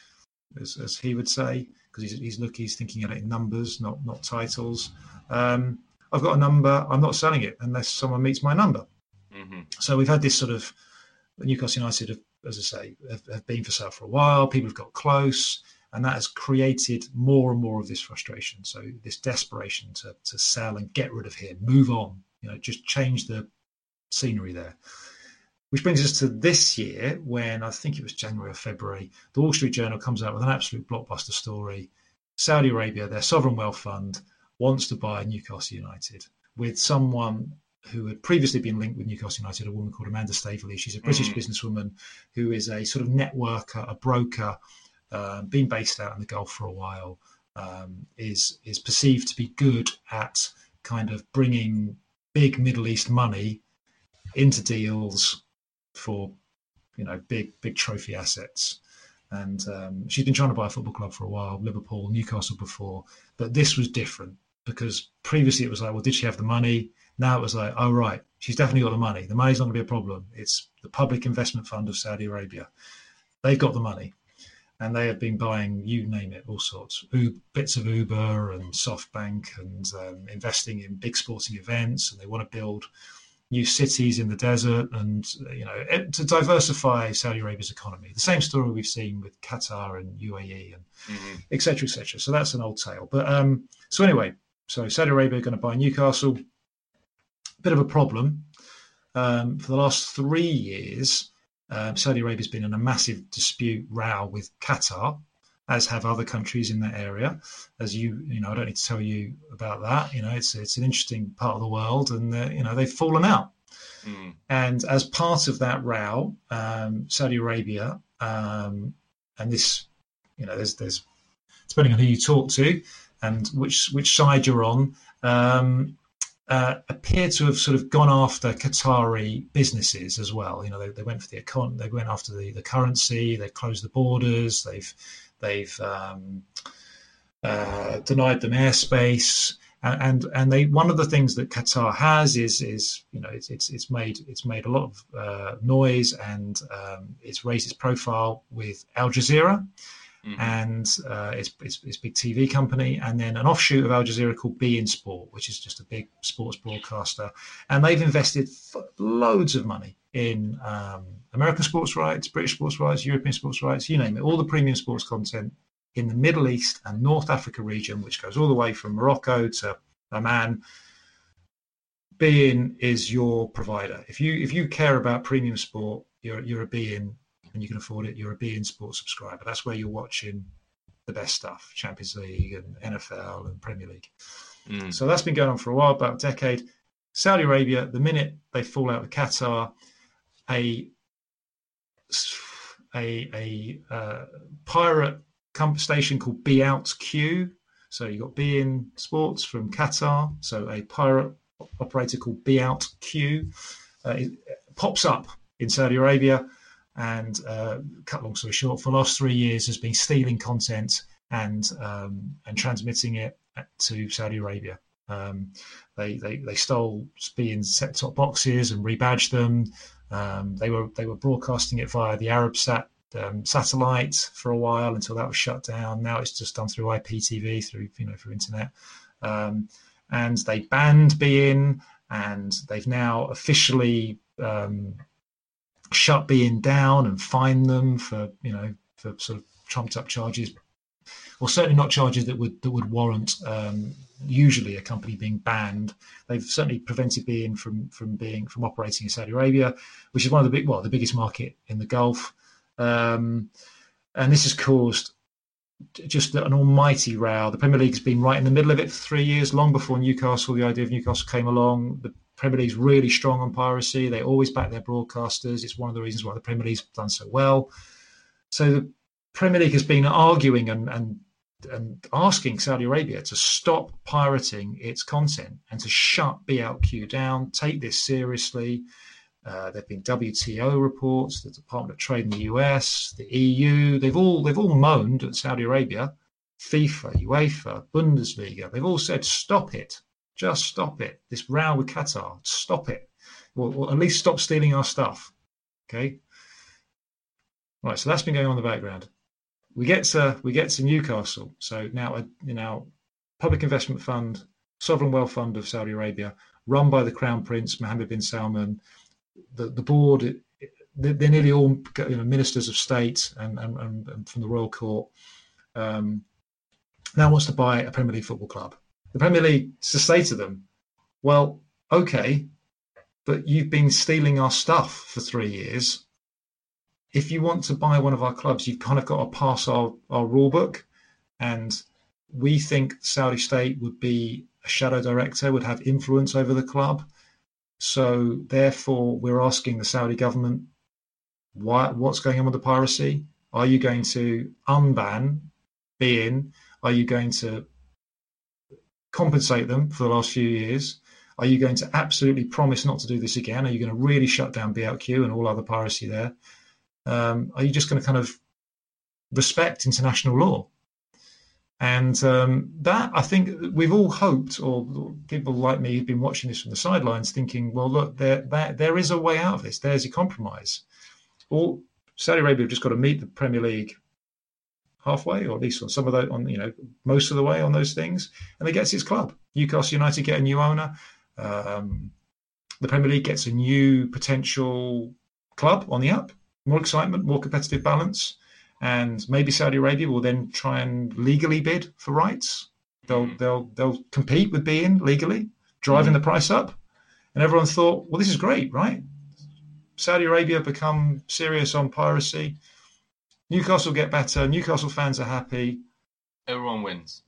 as, as he would say, because he's he's looking, he's thinking in numbers, not not titles um, I've got a number, I'm not selling it unless someone meets my number. Mm-hmm. So we've had this sort of Newcastle United, have, as I say, have, have, been for sale for a while. People have got close, and that has created more and more of this frustration. So this desperation to to sell and get rid of him, move on, you know, just change the scenery there. Which brings us to this year, when I think it was January or February, the Wall Street Journal comes out with an absolute blockbuster story. Saudi Arabia, their sovereign wealth fund, wants to buy Newcastle United with someone who had previously been linked with Newcastle United, a woman called Amanda Staveley. She's a British mm. businesswoman who is a sort of networker, a broker, um, been based out in the Gulf for a while, um, is is perceived to be good at kind of bringing big Middle East money into deals for you know big big trophy assets. And um, she's been trying to buy a football club for a while, Liverpool, Newcastle before, but this was different because previously it was like, well, did she have the money? Now it was like, oh, right, she's definitely got the money. The money's not going to be a problem. It's the Public Investment Fund of Saudi Arabia. They've got the money. and they have been buying you name it, all sorts, bits of Uber and SoftBank, and um, investing in big sporting events, and they want to build new cities in the desert, and you know to diversify Saudi Arabia's economy. The same story we've seen with Qatar and UAE and etc. Mm-hmm. etc. Et so that's an old tale. But um, so anyway, so Saudi Arabia are going to buy Newcastle. Bit of a problem. Um, for the last three years, um, Saudi Arabia has been in a massive dispute row with Qatar, as have other countries in that area. As you, you know, I don't need to tell you about that. You know, it's it's an interesting part of the world, and uh, you know they've fallen out. Mm. And as part of that row, um, Saudi Arabia, um, and this, you know, there's there's depending on who you talk to and which which side you're on, um, uh, appear to have sort of gone after Qatari businesses as well. You know, they, they went for the econ, they went after the, the currency, they closed the borders, they've they've um, uh, denied them airspace, and, and they one of the things that Qatar has is is you know it's it's, it's made it's made a lot of uh, noise and um, it's raised its profile with Al Jazeera. Mm-hmm. and uh, it's, it's, it's, big TV company, and then an offshoot of Al Jazeera called beIN Sport, which is just a big sports broadcaster, and they've invested f- loads of money in um, American sports rights, British sports rights, European sports rights, you name it, all the premium sports content in the Middle East and North Africa region, which goes all the way from Morocco to Oman. beIN is your provider. If you if you care about premium sport, you're you're a beIN and you can afford it, you're a beIN Sports subscriber. That's where you're watching the best stuff Champions League and NFL and Premier League. Mm. So that's been going on for a while, about a decade. Saudi Arabia, the minute they fall out with Qatar, a a, a uh, pirate station called beoutQ. So you've got beIN Sports from Qatar. So a pirate operator called Be Out Q uh, pops up in Saudi Arabia and uh, cut long story short, for the last three years has been stealing content and um, and transmitting it to Saudi Arabia. Um, they, they they stole beIN set top boxes and rebadged them. Um, they were they were broadcasting it via the Arabsat um, satellite for a while until that was shut down. Now it's just done through IPTV through you know through internet. Um, and they banned beIN, and they've now officially um, shut beIN down and fined them for you know for sort of trumped up charges, or certainly not charges that would that would warrant um, usually a company being banned. They've certainly prevented beIN from from being from operating in Saudi Arabia, which is one of the big well the biggest market in the Gulf, um, and this has caused just an almighty row. The Premier League has been right in the middle of it for three years, long before Newcastle. The idea of Newcastle came along. The Premier League's really strong on piracy. They always back their broadcasters. It's one of the reasons why the Premier League's done so well. So the Premier League has been arguing and, and and asking Saudi Arabia to stop pirating its content and to shut beoutQ down, take this seriously. Uh, there have been WTO reports, the Department of Trade in the US, the EU. They've all they've all moaned at Saudi Arabia, FIFA, UEFA, Bundesliga. They've all said stop it. Just stop it. This row with Qatar, stop it. Or at least stop stealing our stuff. Okay. Right. So that's been going on in the background. We get to we get to Newcastle. So now you know public investment fund, sovereign wealth fund of Saudi Arabia, run by the Crown Prince Mohammed bin Salman. The the board they're nearly all you know, ministers of state and, and, and from the royal court. Um, now wants to buy a Premier League football club the Premier League to say to them, well, okay, but you've been stealing our stuff for three years. If you want to buy one of our clubs, you've kind of got to pass our, our rule book. And we think Saudi state would be a shadow director, would have influence over the club. So therefore, we're asking the Saudi government, why, what's going on with the piracy? Are you going to unban beIN? Are you going to compensate them for the last few years? Are you going to absolutely promise not to do this again? Are you going to really shut down beoutQ and all other piracy there? Um, are you just going to kind of respect international law? And um, that, I think, we've all hoped, or people like me who've been watching this from the sidelines, thinking, well, look, there, there, is a way out of this. There's a compromise. All Saudi Arabia have just got to meet the Premier League halfway, or at least on some of the on you know most of the way on those things, and it gets its club. Newcastle United get a new owner. Um, the Premier League gets a new potential club on the up. More excitement, more competitive balance, and maybe Saudi Arabia will then try and legally bid for rights. They'll mm. they'll they'll compete with beIN legally, driving mm. the price up. And everyone thought, well, this is great, right? Saudi Arabia become serious on piracy. Newcastle get better. Newcastle fans are happy. Everyone wins.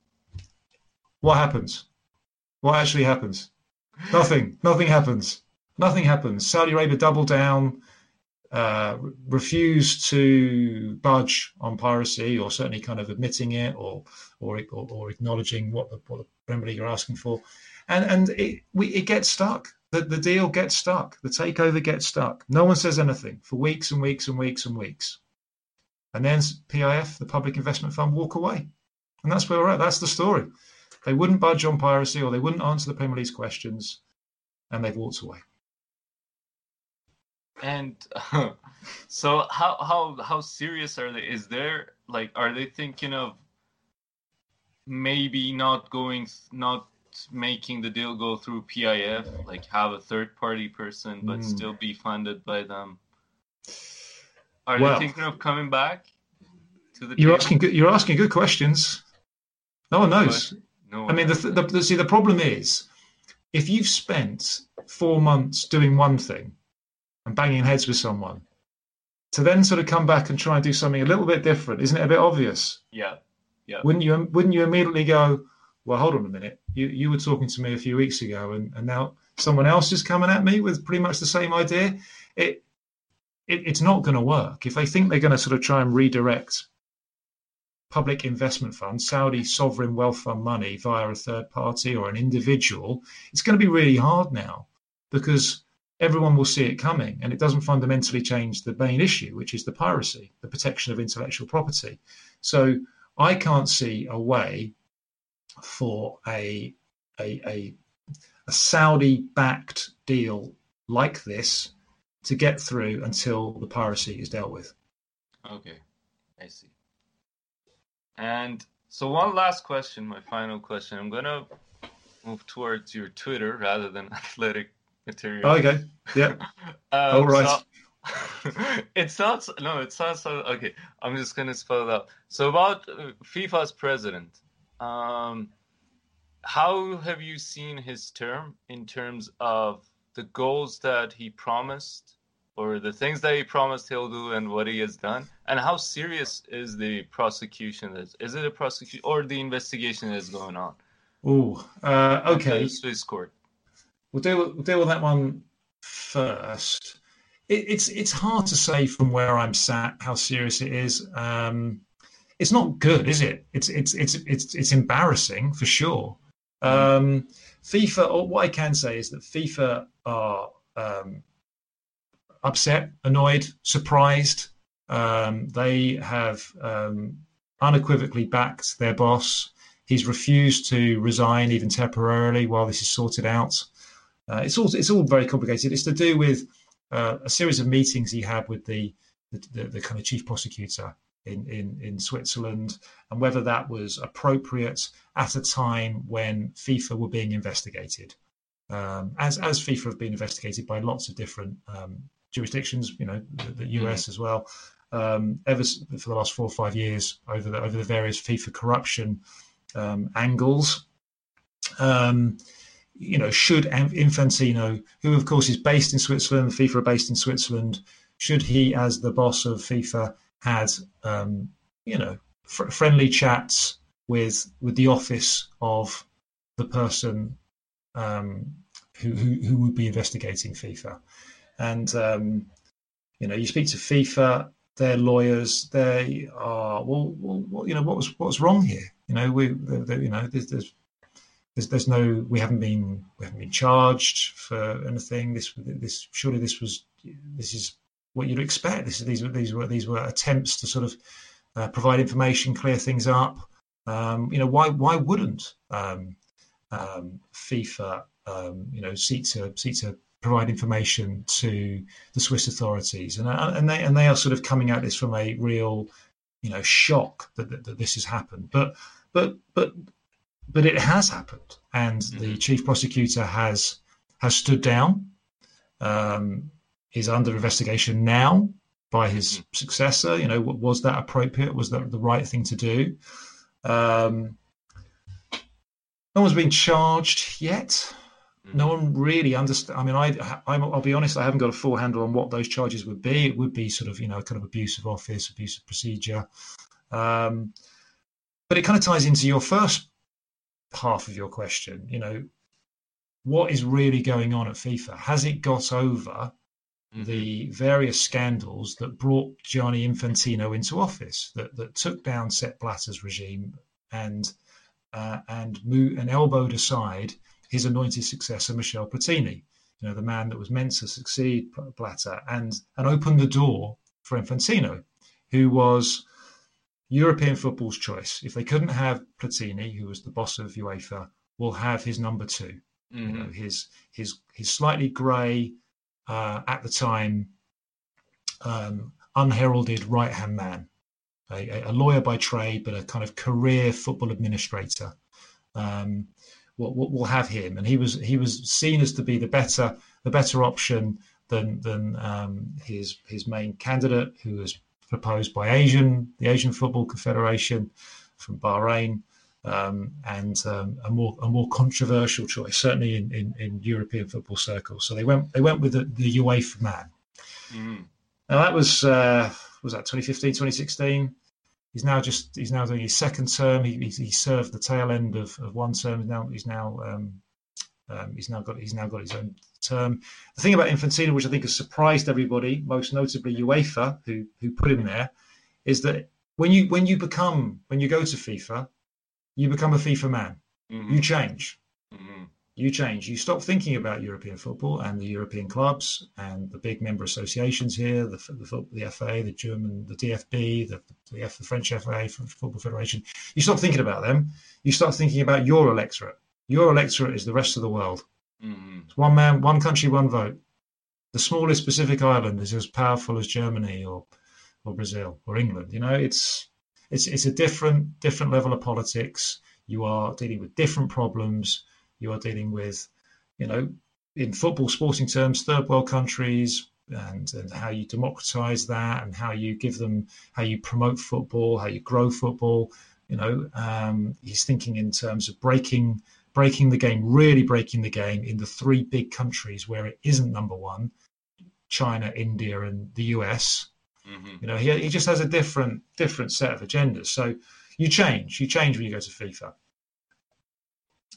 What happens? What actually happens? Nothing. Nothing happens. Nothing happens. Saudi Arabia double down, uh, refuse to budge on piracy, or certainly kind of admitting it, or or or, or acknowledging what the, what the Premier League are asking for, and and it we, it gets stuck. The, the deal gets stuck. The takeover gets stuck. No one says anything for weeks and weeks and weeks and weeks. And then PIF, the Public Investment Fund, walk away. And that's where we're at. That's the story. They wouldn't budge on piracy or they wouldn't answer the Premier League's questions, and they've walked away. And uh, so, how how how serious are they? Is there like, are they thinking of maybe not going, not making the deal go through PIF, like have a third party person, but mm. still be funded by them? Are well, they thinking of coming back to the? You're asking good. You're asking good questions. No one knows. No one I mean, the, the, the, see, the problem is if you've spent four months doing one thing and banging heads with someone, to then sort of come back and try and do something a little bit different, isn't it a bit obvious? Yeah, yeah. Wouldn't you? Wouldn't you immediately go? Well, hold on a minute. You you were talking to me a few weeks ago, and, and now someone else is coming at me with pretty much the same idea. It it, it's not going to work. If they think they're going to sort of try and redirect public investment fund, Saudi sovereign wealth fund money via a third party or an individual, it's going to be really hard now because everyone will see it coming and it doesn't fundamentally change the main issue, which is the piracy, the protection of intellectual property. So I can't see a way for a, a, a, a Saudi backed deal like this to get through until the piracy is dealt with. Okay, I see. And so, one last question, my final question. I'm going to move towards your Twitter rather than athletic material. Oh, okay, yeah. um, All right. So, it sounds no, it sounds so okay. I'm just gonna spell it out. So about uh, FIFA's president, um, how have you seen his term in terms of the goals that he promised or the things that he promised he'll do and what he has done and how serious is the prosecution is is it a prosecution or the investigation that is going on oh uh, okay swiss court we'll deal, we'll deal with that one first it, it's it's hard to say from where i'm sat how serious it is um, it's not good is it it's it's it's it's, it's embarrassing for sure um, FIFA, what I can say is that FIFA are um, upset, annoyed, surprised. Um, they have um, unequivocally backed their boss. He's refused to resign even temporarily while this is sorted out. Uh, it's all it's all very complicated. It's to do with uh, a series of meetings he had with the the, the, the kind of chief prosecutor in, in, in Switzerland and whether that was appropriate at a time when FIFA were being investigated. Um, as as FIFA have been investigated by lots of different um, jurisdictions, you know, the, the US mm-hmm. as well, um, ever for the last four or five years over the over the various FIFA corruption um, angles. Um, you know, should Infantino, who of course is based in Switzerland, FIFA are based in Switzerland, should he, as the boss of FIFA, had um, you know fr- friendly chats with with the office of the person um, who, who, who would be investigating FIFA, and um, you know you speak to FIFA, their lawyers, they are well, well you know what was what's wrong here? You know we you know there's, there's there's, there's no we haven't been we haven't been charged for anything. This this surely this was this is what you'd expect. This, these, these were these were attempts to sort of uh, provide information, clear things up. Um, you know, why why wouldn't um, um, FIFA um, you know seek to seek to provide information to the Swiss authorities? And uh, and they and they are sort of coming at this from a real you know, shock that, that, that this has happened. But but but but it has happened, and mm-hmm. the chief prosecutor has has stood down. Um, is under investigation now by his mm-hmm. successor. You know, was that appropriate? Was that the right thing to do? Um, no one's been charged yet. No mm-hmm. one really understands. I mean, I, i will be honest. I haven't got a full handle on what those charges would be. It would be sort of, you know, kind of abuse of office, abuse of procedure. Um, but it kind of ties into your first half of your question. You know, what is really going on at FIFA? Has it got over mm-hmm. the various scandals that brought Gianni Infantino into office, that that took down Sepp Blatter's regime and uh, and and elbowed aside his anointed successor Michel Platini, you know, the man that was meant to succeed Blatter, and and opened the door for Infantino, who was European football's choice. If they couldn't have Platini, who was the boss of UEFA, will have his number 2 mm-hmm. You know, his his his slightly grey uh, at the time, um, unheralded right hand man, a, a, lawyer by trade, but a kind of career football administrator. Um, we'll, we'll, have him, and he was he was seen as to be the better the better option than than um, his his main candidate, who was proposed by Asian the Asian Football Confederation from Bahrain um, and um, a more a more controversial choice, certainly in, in, in, European football circles. So they went they went with the, the UEFA man. Mm. Now that was uh, was that 2015, 2016. He's now just he's now doing his second term. He, he, he served the tail end of, of one term. Now he's now um, um, he's now got he's now got his own term. The thing about Infantino, which I think has surprised everybody, most notably UEFA, who who put him there, is that when you when you become when you go to FIFA, you become a FIFA man. Mm-hmm. You change. Mm-hmm. You change. You stop thinking about European football and the European clubs and the big member associations here, the, the, the FA, the German, the DFB, the, the, the French FA, French Football Federation. You stop thinking about them. You start thinking about your electorate. Your electorate is the rest of the world. Mm-hmm. It's one man, one country, one vote. The smallest Pacific island is as powerful as Germany or or Brazil or England. You know, it's it's it's a different different level of politics. You are dealing with different problems. You are dealing with, you know, in football sporting terms, third world countries, and, and how you democratize that, and how you give them, how you promote football, how you grow football. You know, um, he's thinking in terms of breaking breaking the game, really breaking the game in the three big countries where it isn't number one: China, India, and the US. Mm-hmm. You know, he, he just has a different different set of agendas. So you change, you change when you go to FIFA.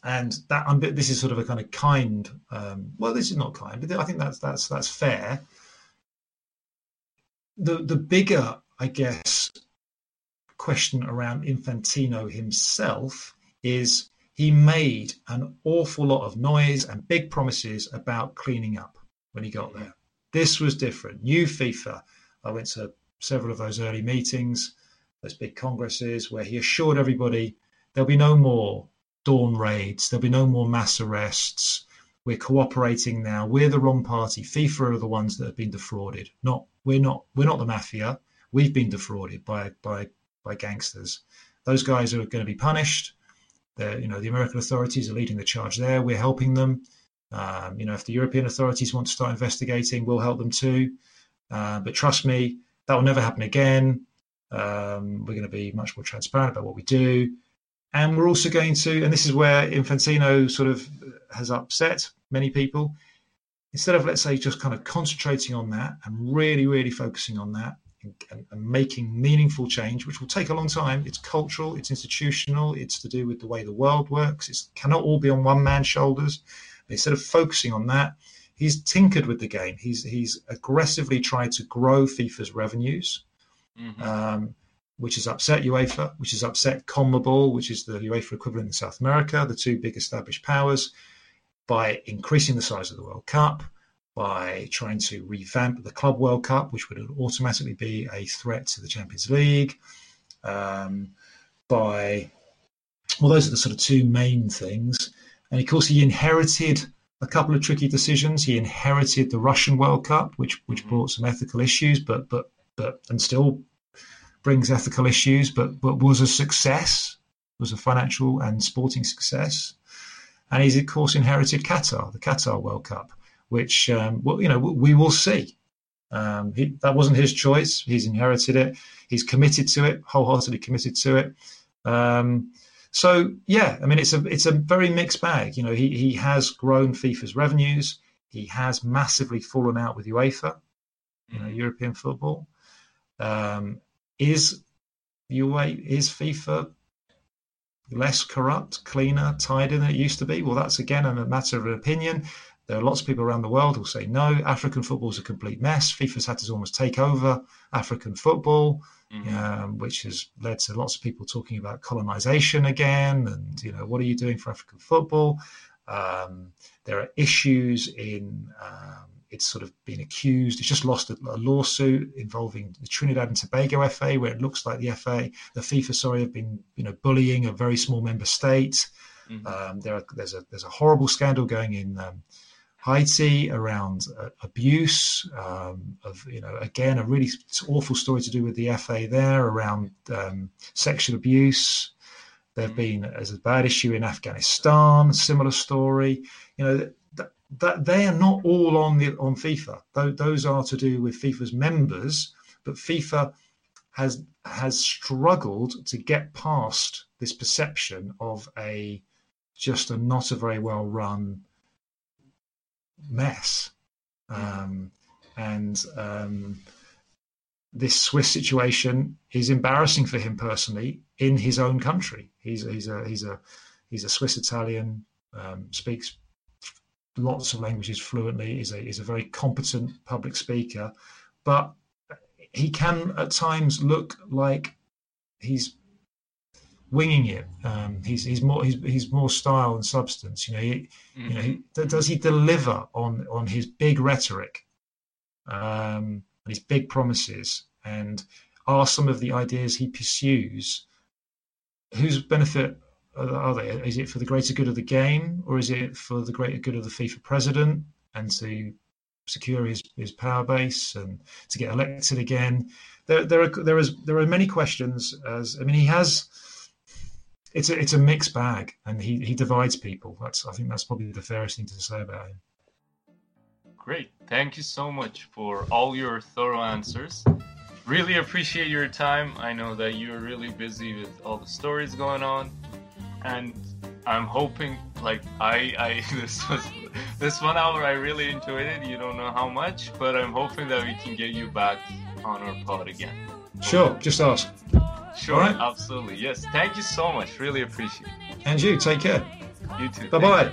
And that this is sort of a kind of kind. Um, well, this is not kind, but I think that's that's that's fair. The the bigger, I guess, question around Infantino himself is he made an awful lot of noise and big promises about cleaning up when he got there. This was different. New FIFA, I went to several of those early meetings, those big congresses, where he assured everybody there'll be no more dawn raids, there'll be no more mass arrests. We're cooperating now. We're the wrong party. FIFA are the ones that have been defrauded. Not we're not we're not the mafia. We've been defrauded by by by gangsters. Those guys are going to be punished. They're, you know, the American authorities are leading the charge there. We're helping them. Um, you know, if the European authorities want to start investigating, we'll help them too. Uh, but trust me, that will never happen again. Um, we're going to be much more transparent about what we do. And we're also going to, and this is where Infantino sort of has upset many people. Instead of, let's say, just kind of concentrating on that and really, really focusing on that and, and, making meaningful change, which will take a long time. It's cultural, it's institutional, it's to do with the way the world works. It cannot all be on one man's shoulders. Instead of focusing on that, he's tinkered with the game. He's he's aggressively tried to grow FIFA's revenues, mm-hmm. um, which has upset UEFA, which has upset CONMEBOL, which is the UEFA equivalent in South America, the two big established powers, by increasing the size of the World Cup, by trying to revamp the Club World Cup, which would automatically be a threat to the Champions League, um, by well, those are the sort of two main things. And of course, he inherited a couple of tricky decisions. He inherited the Russian World Cup, which which mm-hmm. brought some ethical issues, but but but and still brings ethical issues, but but was a success, was a financial and sporting success, and he's of course inherited Qatar, the Qatar World Cup, which um, well, you know we will see. Um, he, that wasn't his choice. He's inherited it. He's committed to it, wholeheartedly committed to it. Um, so yeah, I mean it's a it's a very mixed bag. You know, he he has grown FIFA's revenues. He has massively fallen out with UEFA, you know. European football. Um, is UEFA is FIFA less corrupt, cleaner, tidier than it used to be? Well, that's again a matter of opinion. There are lots of people around the world who say no. African football is a complete mess. FIFA's had to almost take over African football, mm-hmm. um, which has led to lots of people talking about colonization again. And you know, what are you doing for African football? Um, there are issues in um, it's sort of been accused. It's just lost a, a, lawsuit involving the Trinidad and Tobago FA, where it looks like the FA, the FIFA, sorry, have been you know bullying a very small member state. Mm-hmm. Um, there are, there's a there's a horrible scandal going in um, Haiti around uh, abuse um, of you know again a really awful story to do with the FA there around um, sexual abuse. There have been as a bad issue in Afghanistan, similar story. You know that, that they are not all on the on FIFA. Those are to do with FIFA's members, but FIFA has has struggled to get past this perception of a just a not a very well run mess. Um, and um, this Swiss situation is embarrassing for him personally in his own country. He's he's a he's a he's a Swiss Italian, um, speaks lots of languages fluently. is a is a very competent public speaker, but he can at times look like he's winging it. Um, he's he's more he's, he's more style and substance. You know, he, mm-hmm. you know, he, mm-hmm. does he deliver on on his big rhetoric, um, his big promises, and are some of the ideas he pursues whose benefit are they? Is it for the greater good of the game, or is it for the greater good of the FIFA president and to secure his, his power base and to get elected again? There, there are there is there are many questions. As I mean, he has it's a, it's a mixed bag, and he, he divides people. That's I think that's probably the fairest thing to say about him. Great, thank you so much for all your thorough answers. Really appreciate your time. I know that you're really busy with all the stories going on, and I'm hoping like I I this was this one hour I really enjoyed it. You don't know how much, but I'm hoping that we can get you back on our pod again. Sure, just ask. Sure, right? absolutely. Yes. Thank you so much. Really appreciate it. And you, take care. You too. Bye bye.